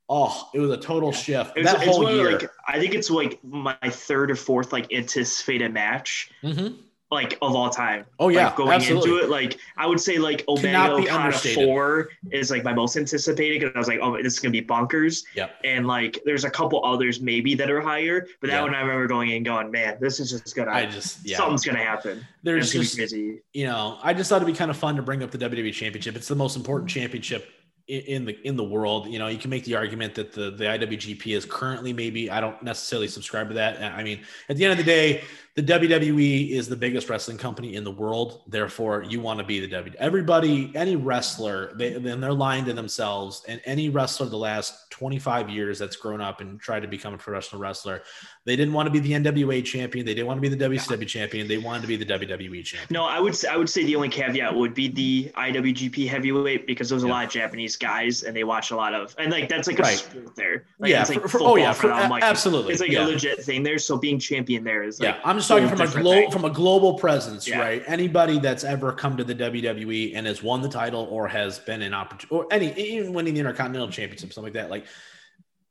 oh, it was a total shift. It's, that it's whole year. like I think it's like my third or fourth like anticipated match Mhm. Like of all time. Oh yeah, like, going absolutely. into it, like I would say like Omega Okada four is like my most anticipated because I was like, oh, this is gonna be bonkers. Yep. And like, there's a couple others maybe that are higher, but that Yeah. one I remember going in going, man, this is just gonna I just yeah. something's gonna happen. There's just crazy. you know, I just thought it'd be kind of fun to bring up the WWE Championship. It's the most important championship in the in the world. You know, you can make the argument that the the IWGP is currently maybe I don't necessarily subscribe to that. I mean, at the end of the day, the WWE is the biggest wrestling company in the world. Therefore, you want to be the W. Everybody, any wrestler, they then they're lying to themselves. And any wrestler the last 25 years that's grown up and tried to become a professional wrestler, they didn't want to be the NWA champion. They didn't want to be the WCW champion. They wanted to be the WWE champion. No, I would say I would say the only caveat would be the IWGP heavyweight because there's a Yeah. lot of Japanese guys and they watch a lot of and like that's like a Right. sport there. Like, yeah, it's like for, for- oh yeah, for them. Like, absolutely. It's like yeah. a legit thing there. So being champion there is like yeah, I'm just talking from a global from a global presence, Yeah. right? Anybody that's ever come to the WWE and has won the title or has been an opportunity or any even winning the Intercontinental Championship, something like that, like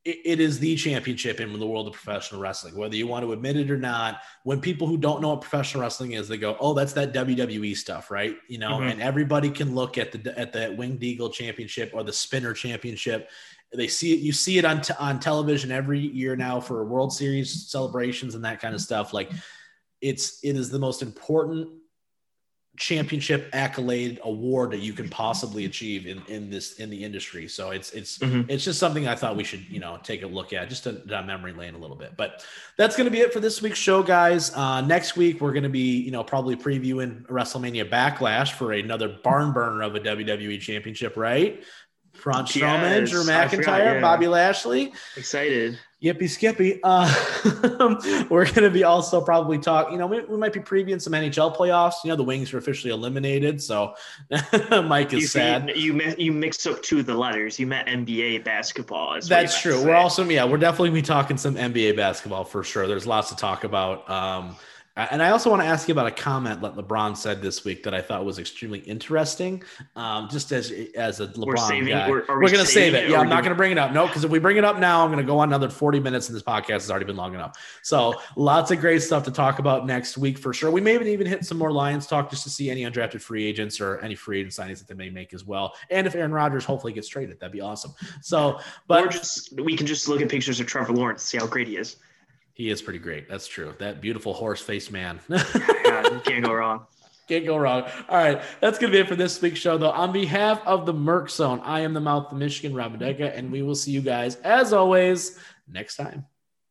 it, it is the championship in the world of professional wrestling. Whether you want to admit it or not, when people who don't know what professional wrestling is, they go, "Oh, that's that WWE stuff, right?" You know, Mhm. and everybody can look at the at the Winged Eagle Championship or the Spinner Championship. They see it. You see it on t- on television every year now for World Series celebrations and that kind of stuff. Like, it's it is the most important championship accolade award that you can possibly achieve in, in this in the industry. So it's it's Mhm. it's just something I thought we should you know take a look at just to down memory lane a little bit. But that's going to be it for this week's show, guys. Uh, next week we're going to be you know probably previewing WrestleMania Backlash for another barn burner of a WWE Championship, right? Braun Strowman, Yes, Drew forgot, McIntyre, yeah. Bobby Lashley. Excited. Yippee skippy. Uh, we're going to be also probably talk. You know, we, we might be previewing some NHL playoffs. You know, the Wings are officially eliminated, so Mike is You, sad. you, you, you mixed up two of the letters. You meant NBA basketball. That's true. We're also yeah, we're definitely gonna be talking some NBA basketball for sure. There's lots to talk about. Um, and I also want to ask you about a comment that LeBron said this week that I thought was extremely interesting. Um, just as as a We're LeBron saving- guy, we're- we're gonna save it. Yeah, I'm not gonna bring it up. No, because if we bring it up now, I'm gonna go on another 40 minutes, and this podcast has already been long enough. So lots of great stuff to talk about next week for sure. We may even hit some more Lions talk just to see any undrafted free agents or any free agent signings that they may make as well. And if Aaron Rodgers hopefully gets traded, that'd be awesome. So, but or just we can just look at pictures of Trevor Lawrence, see how great he is. He is pretty great. That's true. That beautiful horse faced man. You can't go wrong. Can't go wrong. All right. That's going to be it for this week's show, though. On behalf of the Merc Zone, I am the mouth of Michigan, Rob Medeka, and we will see you guys, as always, next time.